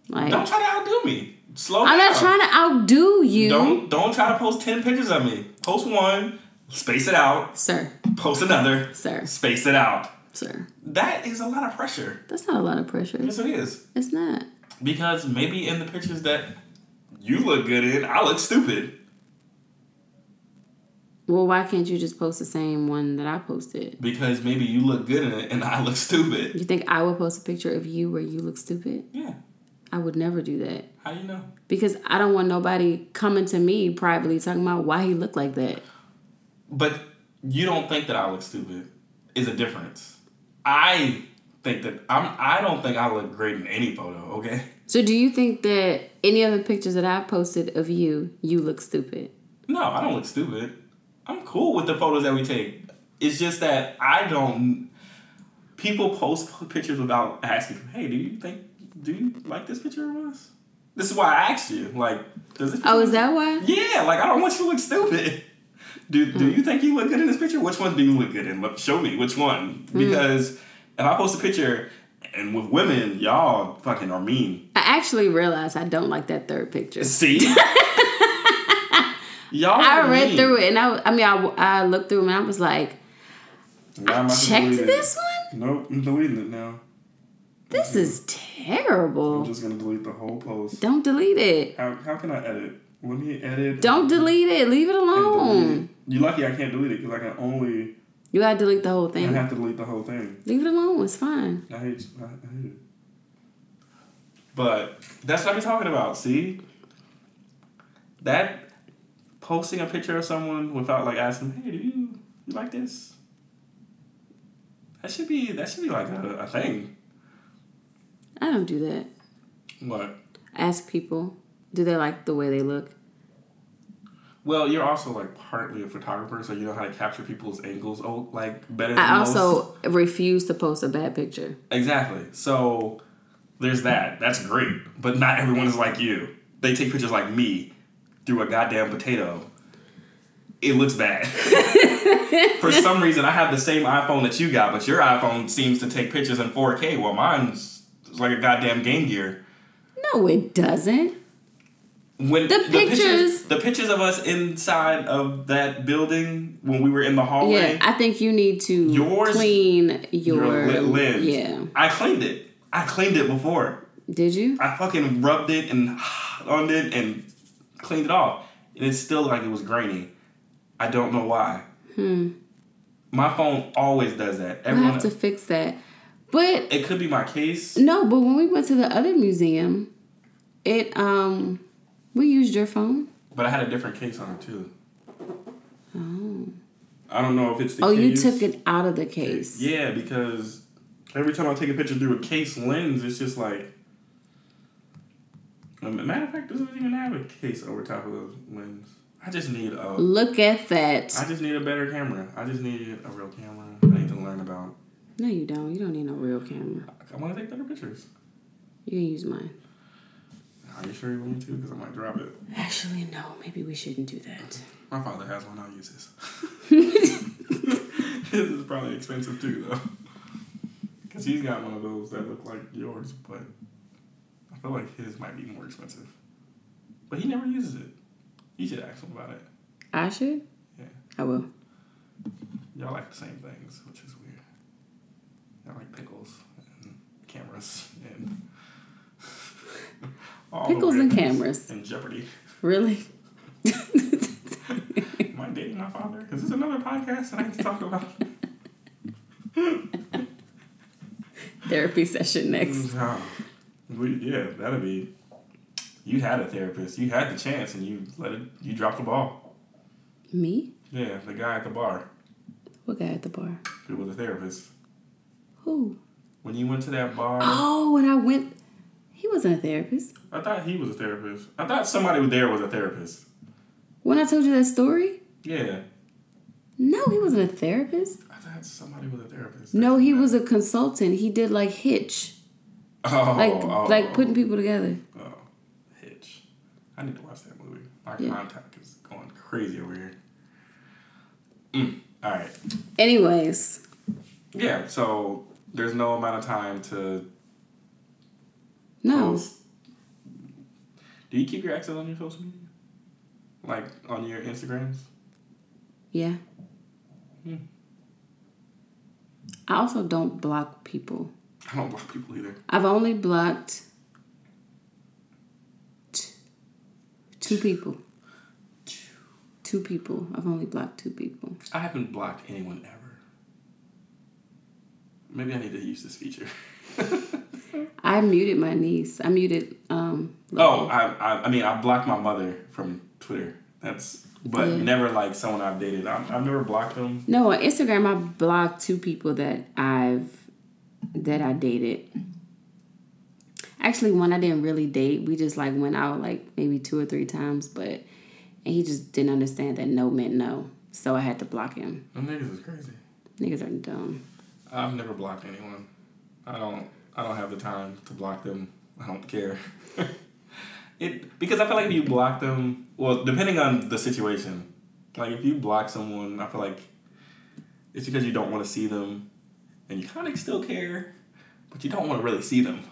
like Don't try to outdo me. Slow I'm down. not trying to outdo you, Don't don't try to post ten pictures of me. Post one, space it out. sir, Post another, sir, space it out. sir. That is a lot of pressure. That's not a lot of pressure. Yes, it is. It's not. Because maybe in the pictures that you look good in, I look stupid. Well, why can't you just post the same one that I posted? Because maybe you look good in it and I look stupid. You think I would post a picture of you where you look stupid? Yeah. I would never do that How do you know? because I don't want nobody coming to me privately talking about why he looked like that. But you don't think that I look stupid is a difference. I think that I'm I don't think I look great in any photo, okay? So, do you think that any of the pictures that I posted of you, you look stupid? No, I don't look stupid. I'm cool with the photos that we take. It's just that I don't. People post pictures without asking. Hey, do you think? Do you like this picture of us? This is why I asked you. Like, does this? Oh, is that why? Yeah, like I don't want you to look stupid. Do Do hmm. you think you look good in this picture? Which one do you look good in? Look, show me which one. Hmm. Because if I post a picture and with women, y'all fucking are mean. I actually realized I don't like that third picture. See. y'all. I read mean. through it and I, I mean, I, I looked through them and I was like, Now I'm about to checked it. this one? Nope, I'm deleting it now. This is terrible. I'm just gonna delete the whole post. Don't delete it. How, how can I edit? Let me edit. Don't um, delete it. Leave it alone. it. You lucky I can't delete it because I can only. You gotta delete the whole thing. I have to delete the whole thing. Leave it alone. It's fine. I hate, I, I hate it. But that's what I'm talking about. See, that posting a picture of someone without like asking, "Hey, do you you like this?" That should be that should be like a, a thing. I don't do that. What? Ask people, do they like the way they look? Well, you're also like partly a photographer, so you know how to capture people's angles oh, like better. Than I most. also refuse to post a bad picture. exactly. So there's that. That's great, but not everyone is like you. They take pictures like me through a goddamn potato. It looks bad. For some reason, I have the same iPhone that you got, but your iPhone seems to take pictures in 4K, while mine's like a goddamn Game Gear. No, it doesn't. When The pictures- the pictures of us inside of that building when we were in the hallway. Yeah, I think you need to Yours- clean your, your lens. Yeah. I cleaned it. I cleaned it before. Did you? I fucking rubbed it and on it and cleaned it off. And it's still like it was grainy. I don't know why. Hmm. My phone always does that. I Everyone have to fix that. But it could be my case. no, but when we went to the other museum, it um we used your phone. But I had a different case on it too. Oh. I don't know if it's the Oh, you took it out of the case. Yeah, because every time I take a picture through a case lens, it's just like. Matter of fact, doesn't even have a case over top of the lens. I just need a. Look at that. I just need a better camera. I just need a real camera. I need to learn about. No, you don't. You don't need no real camera. I want to take better pictures. You can use mine. Are you sure you want me to? Because I might drop it. Actually, no. Maybe we shouldn't do that. My father has one. I'll use his. His is probably expensive too, though. Because he's got one of those that look like yours, but I feel like his might be more expensive. But he never uses it. You should ask him about it. I should. Yeah. I will. Y'all like the same things, which is weird. Y'all like pickles and cameras and all Pickles and cameras. and Jeopardy. Really? Am I dating my father? Is this another podcast that I need to talk about? Therapy session next. We, yeah, that'd be. You had a therapist. You had the chance, and you let it. You dropped the ball. Me? Yeah, the guy at the bar What guy at the bar? who was a therapist. Who? When you went to that bar, Oh, when I went, he wasn't a therapist. I thought he was a therapist. I thought somebody there was a therapist. When I told you that story? Yeah, No, he wasn't a therapist. I thought somebody was a therapist. No, he was a consultant. He did like Hitch, Oh, like oh, like putting people together. Oh, Hitch. I need to watch that movie. My Yeah. contact is going crazy over here. Mm. All right. Anyways, Yeah. So there's no amount of time to no. post. Do you keep your access on your social media? Like on your Instagrams? Yeah. Hmm. I also don't block people. I don't block people either. I've only blocked t- two people. Two people. I've only blocked two people. I haven't blocked anyone ever. Maybe I need to use this feature. I muted my niece. I muted um oh, I, I I mean I blocked my mother from Twitter. That's but Yeah. never like someone I've dated. I, I've never blocked them. No, on Instagram I blocked two people that I've that I dated. Actually, one I didn't really date. We just like went out like maybe two or three times, but and he just didn't understand that no meant no. So I had to block him. Them niggas is crazy. Niggas are dumb. I've never blocked anyone. I don't. I don't have the time to block them. I don't care. it because I feel like if you block them, well, depending on the situation, like if you block someone, I feel like it's because you don't want to see them, and you kind of still care, but you don't want to really see them,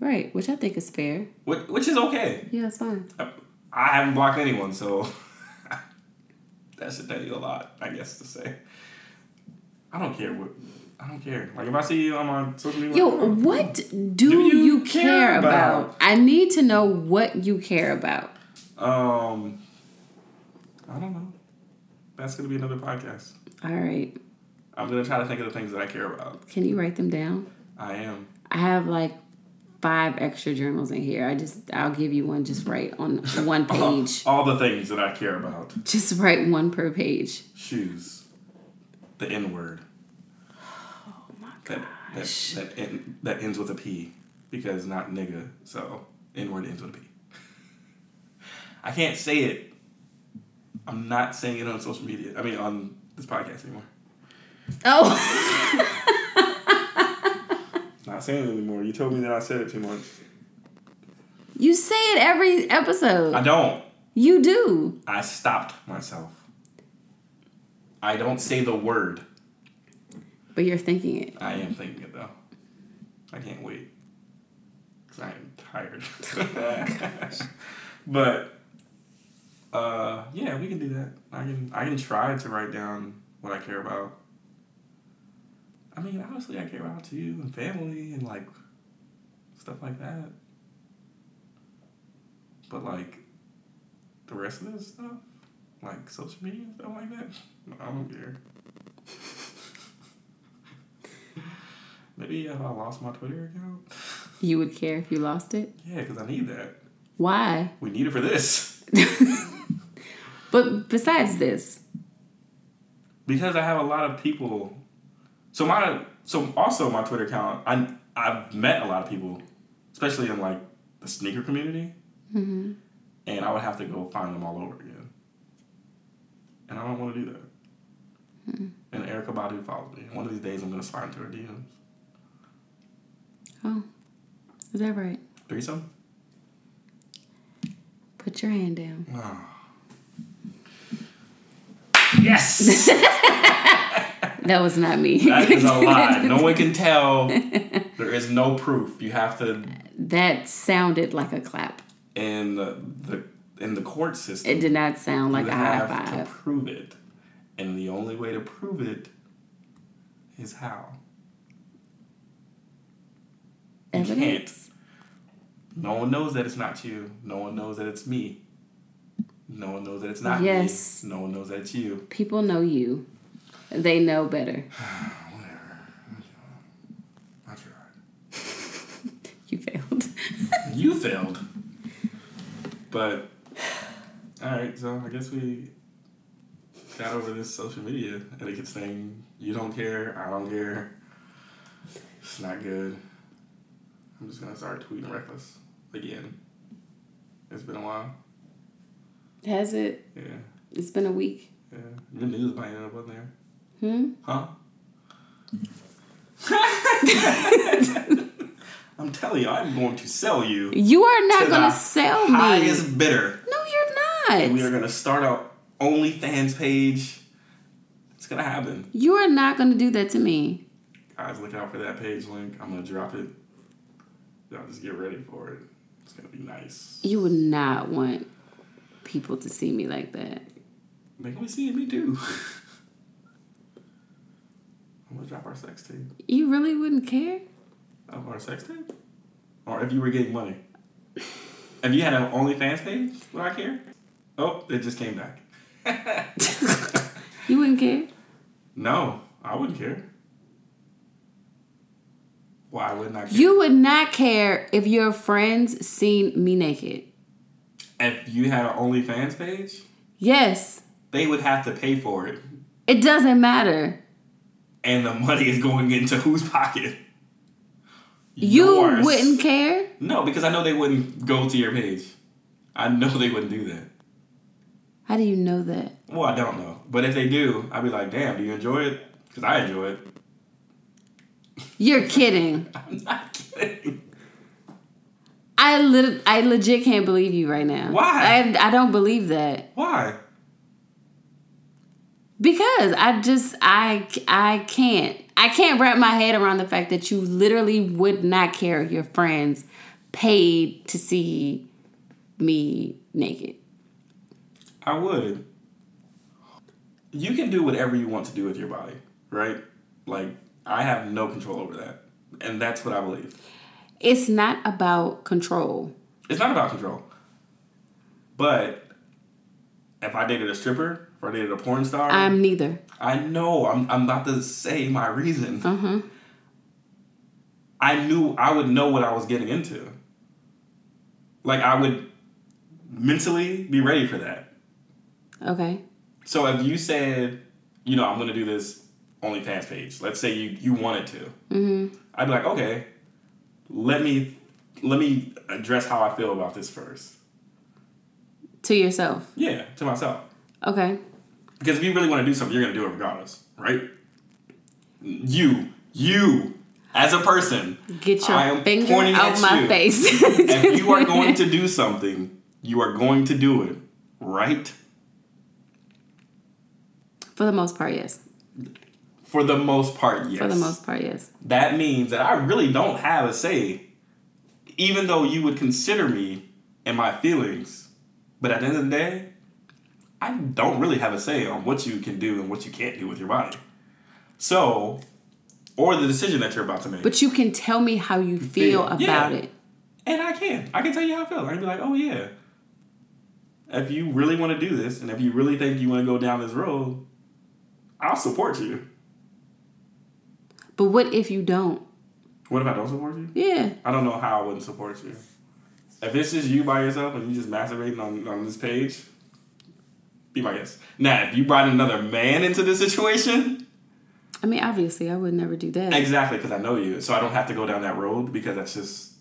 Right, which I think is fair. which, which is okay. Yeah, it's fine. I, I haven't blocked anyone, so that should tell you a lot, I guess to say. I don't care what. I don't care. Like if I see you on my social media, Yo, like, oh, what do, Do you, you care, care about? about? I need to know what you care about. Um, I don't know. That's gonna be another podcast. All right. I'm gonna try to think of the things that I care about. Can you write them down? I am. I have like five extra journals in here. I just I'll give you one just write on one page. All the things that I care about. Just write one per page. Shoes. The N word. That that that, en- that ends with a P because not nigga. So N word ends with a P. I can't say it. I'm not saying it on social media. I mean on this podcast anymore. Oh Not saying it anymore. You told me that I said it too much. You say it every episode. I don't. you do. I stopped myself. I don't say the word. But you're thinking it. I am thinking it though. I can't wait. Cause I am tired. but uh, yeah, we can do that. I can I can try to write down what I care about. I mean, honestly, I care about you and family and like stuff like that. But like the rest of this stuff, like social media and stuff like that, I don't care. Maybe if I lost my Twitter account. You would care if you lost it? Yeah, because I need that. Why? We need it for this. But besides this, Because I have a lot of people. So my so also my Twitter account. I I've met a lot of people, especially in like the sneaker community, Mm-hmm. and I would have to go find them all over again. And I don't want to do that. Hmm. And Erykah Badu follows me. One of these days, I'm gonna slide into her DMs. Oh, is that right? Threesome? Put your hand down. Ah. Yes. That was not me. that is a lie. No one can tell. There is no proof. You have to that sounded like a clap. in the, the in the court system. It did not sound like you a high have five. to prove it, and the only way to prove it is how. You can't. Evidence. No one knows that it's not you. No one knows that it's me. No one knows that it's not Yes. me. No one knows that it's you. People know you. They know better. Whatever. I tried. You failed. You failed. But all right, so I guess we got over this social media etiquette thing. You don't care. I don't care. It's not good. I'm just gonna start tweeting reckless again. It's been a while. Has it? Yeah, It's been a week. yeah. Your news might end up on there. Hmm? Huh? I'm telling you, I'm going to sell you You are not to gonna the sell me. highest bidder. No, you're And we are gonna start our OnlyFans page. It's It's gonna happen. You are not going to do that to me. Guys, look out for that page link. I'm gonna drop it. Y'all just get ready for it. It's gonna be nice. You would not want people to see me like that. Make me see it, me too. I'm gonna drop our sex tape. You really wouldn't care? Of our sex tape? Or if you were getting money. if you had an OnlyFans page, would I care? Oh, it just came back. You wouldn't care? No, I wouldn't care. Why wouldn't I care? You would not care if your friends seen me naked. if you had an OnlyFans page, Yes, they would have to pay for it. it doesn't matter. And the money is going into whose pocket? You Yours. wouldn't care? No, because I know they wouldn't go to your page. I know they wouldn't do that. How do you know that? Well, I don't know. But if they do, I'd be like, damn, do you enjoy it? Because I enjoy it. You're kidding. I'm not kidding. I lit- I legit can't believe you right now. Why? I, I don't believe that. Why? Because I just I I can't. I can't wrap my head around the fact that you literally would not care if your friends paid to see me naked. I would. You can do whatever you want to do with your body, right? Like, I have no control over that. And that's what I believe. It's not about control. It's not about control. But if I dated a stripper, or I dated a porn star, I'm neither. I know I'm, I'm about to say my reason. Uh-huh. I knew I would know what I was getting into. Like, I would mentally be ready for that. Okay. So if you said, you know, I'm gonna do this OnlyFans page, let's say you you wanted to, Mm-hmm. I'd be like, okay, let me let me address how I feel about this first. To yourself. Yeah, to myself. Okay. Because if you really want to do something, you're gonna do it regardless, right? You, you, as a person, Get I your am finger pointing out at my you. face. if you are going to do something, you are going to do it, right? For the most part, yes. For the most part, yes. For the most part, yes. that means that I really don't have a say, even though you would consider me and my feelings. But at the end of the day, I don't really have a say on what you can do and what you can't do with your body. So, or the decision that you're about to make. But you can tell me how you feel Feel, about yeah. it. and I can. I can tell you how I feel. I can be like, oh yeah. If you really want to do this, and if you really think you want to go down this road, I'll support you. But what if you don't? What if I don't support you? Yeah. I don't know how I wouldn't support you. If it's just you by yourself and you just masturbating on, on this page, be my guest. Now, if you brought another man into this situation, I mean, obviously, I would never do that. exactly, because I know you, so I don't have to go down that road because that's just.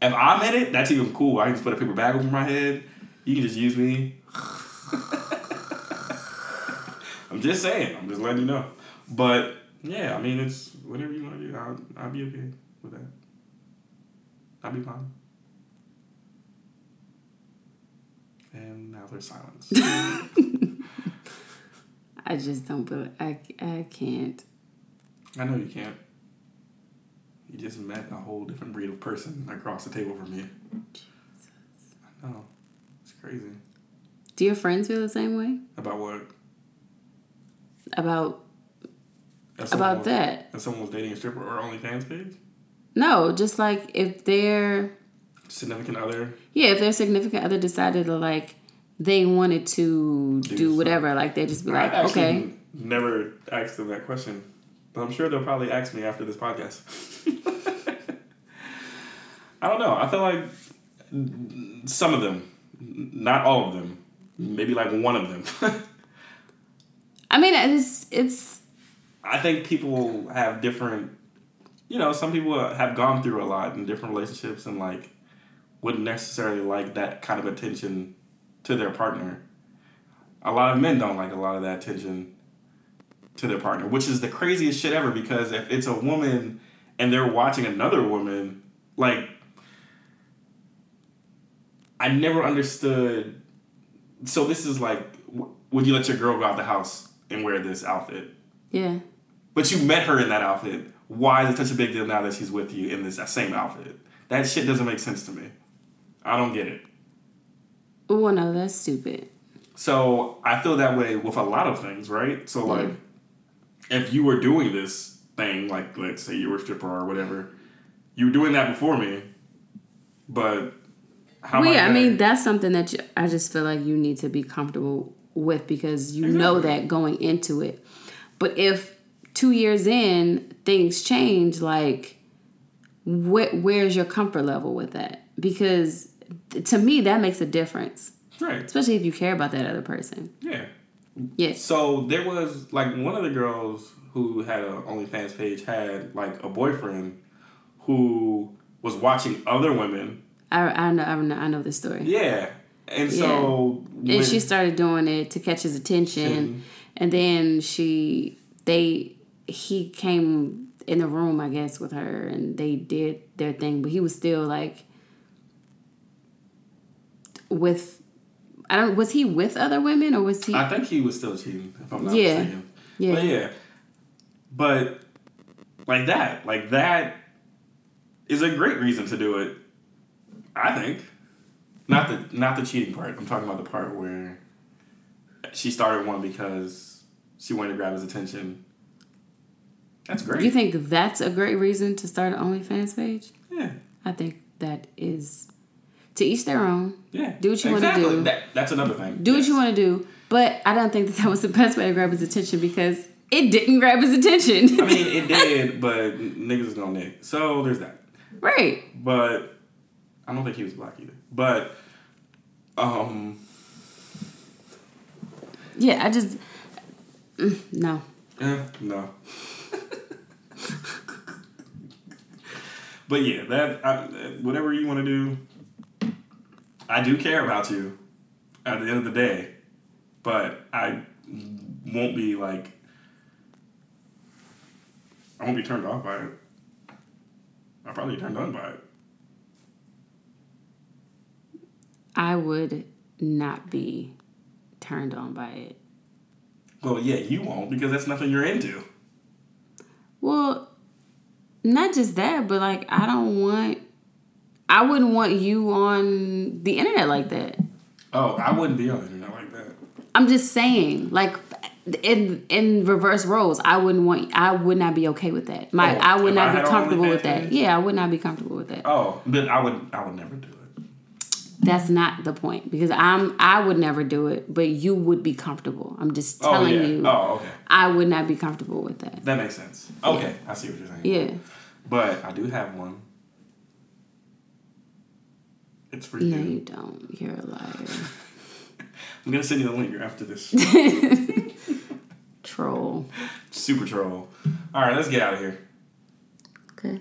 If I'm in it, that's even cool. I can just put a paper bag over my head. You can just use me. I'm just saying. I'm just letting you know. But yeah, I mean, it's whatever you want to do. I'll, I'll be okay with that. I'll be fine. And now there's silence. I just don't believe. I, I can't. I know you can't. You just met a whole different breed of person across the table from you. I know. It's crazy. Do your friends feel the same way About what? about About was- that? If someone was dating a stripper or OnlyFans page? No, just like if their Significant other? yeah, if their significant other decided to like they wanted to Do do, whatever, like they just be like, okay, never asked them that question. But I'm sure they'll probably ask me after this podcast. I don't know. I feel like some of them, not all of them, maybe like one of them. I mean, it's it's I think people have different, you know, some people have gone through a lot in different relationships and like wouldn't necessarily like that kind of attention to their partner. A lot of men don't like a lot of that attention to their partner, which is the craziest shit ever because if it's a woman and they're watching another woman, like, I never understood. So this is like, would you let your girl go out the house and wear this outfit. Yeah. But you met her in that outfit. Why is it such a big deal now that she's with you in this same outfit? That shit doesn't make sense to me. I don't get it. Well, no, that's stupid. So I feel that way with a lot of things, right? So like, if you were doing this thing, like let's say you were a stripper or whatever, you were doing that before me, but how Well, yeah, I gonna- mean, that's something that you, I just feel like you need to be comfortable with because you know that going into it. But if two years in things change, like, wh- where's your comfort level with that? Because to me, that makes a difference, right? especially if you care about that other person. Yeah. Yes. So there was like one of the girls who had a OnlyFans page had like a boyfriend who was watching other women. I, I know, I know, I know this story. Yeah. And so when- and she started doing it to catch his Attention. and then she they he came in the room i guess with her and they did their thing but he was still like with i don't was he with other women or was he I think he was still cheating, if I'm not Yeah. mistaken. yeah But yeah. But like that, like that is a great reason to do it. I think. Not the not the cheating part. I'm talking about the part where she started one because she wanted to grab his attention. That's great. you think that's a great reason to start an onlyfans page yeah. i think that is to each their own Yeah. Do what you wanna do. That, that's another thing. do what you want to do but i don't think that that was the best way to grab his attention because it didn't grab his attention I mean, it did, but niggas is gonna nick. So there's that. right But I don't think he was black either. But um Yeah, I just mm, no. eh, no. but yeah, that I, whatever you want to do, I do care about you. At the end of the day, but I won't be like I won't be turned off by it. I'll probably be turned on by it. I would not be turned on by it. Well, yeah, you won't because that's nothing you're into. Well, not just that, but like I don't want I wouldn't want you on the internet like that. Oh, I wouldn't be on the internet like that. I'm just saying, like in in reverse roles, I wouldn't want I would not be okay with that. My Oh, I would if I not be comfortable with that. Yeah, I would not be comfortable with that. Oh, but I would I would never do it. That's not the point because I'm I would never do it, but you would be comfortable. I'm just Oh telling yeah. you Oh, okay. I would not be comfortable with that. That makes sense. Okay, I see what you're saying. Yeah. But I do have one. It's for No, you. you don't. You're a liar. I'm gonna send you the link after this. Troll. Super troll. All right, let's get out of here. Okay.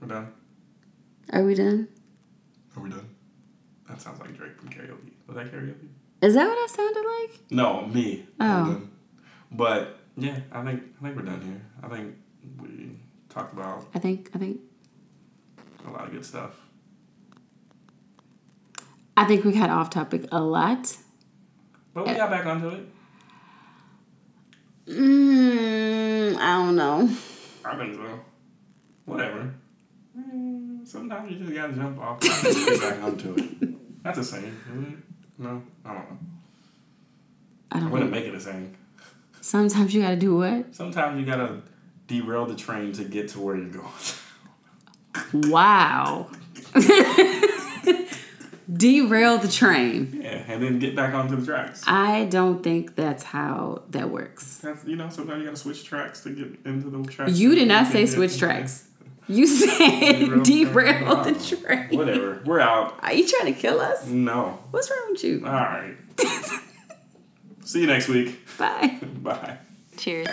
We're done. Are we done? Are we done? That sounds like Drake from karaoke. Was that karaoke? Is that what I sounded like? No, me. Oh. But yeah, I think I think we're done here. I think we talked about I think I think a lot of good stuff. I think we got off topic a lot. But we got back onto it. Mm, I don't know. I think so. Whatever. Mm, Sometimes you just gotta jump off and get back onto it. That's a saying? No, I don't know. I I don't wouldn't know. make it a saying. Sometimes you gotta do what? Sometimes you gotta derail the train to get to where you're going. Wow. Derail the train. yeah, and then get back onto the tracks. I don't think that's how that works. That's, you know, sometimes you gotta switch tracks to get into the tracks. You did not say switch tracks. You said derail the train. Whatever. We're out. Are you trying to kill us? No. What's wrong with you? All right. See you next week. Bye. Bye. Cheers.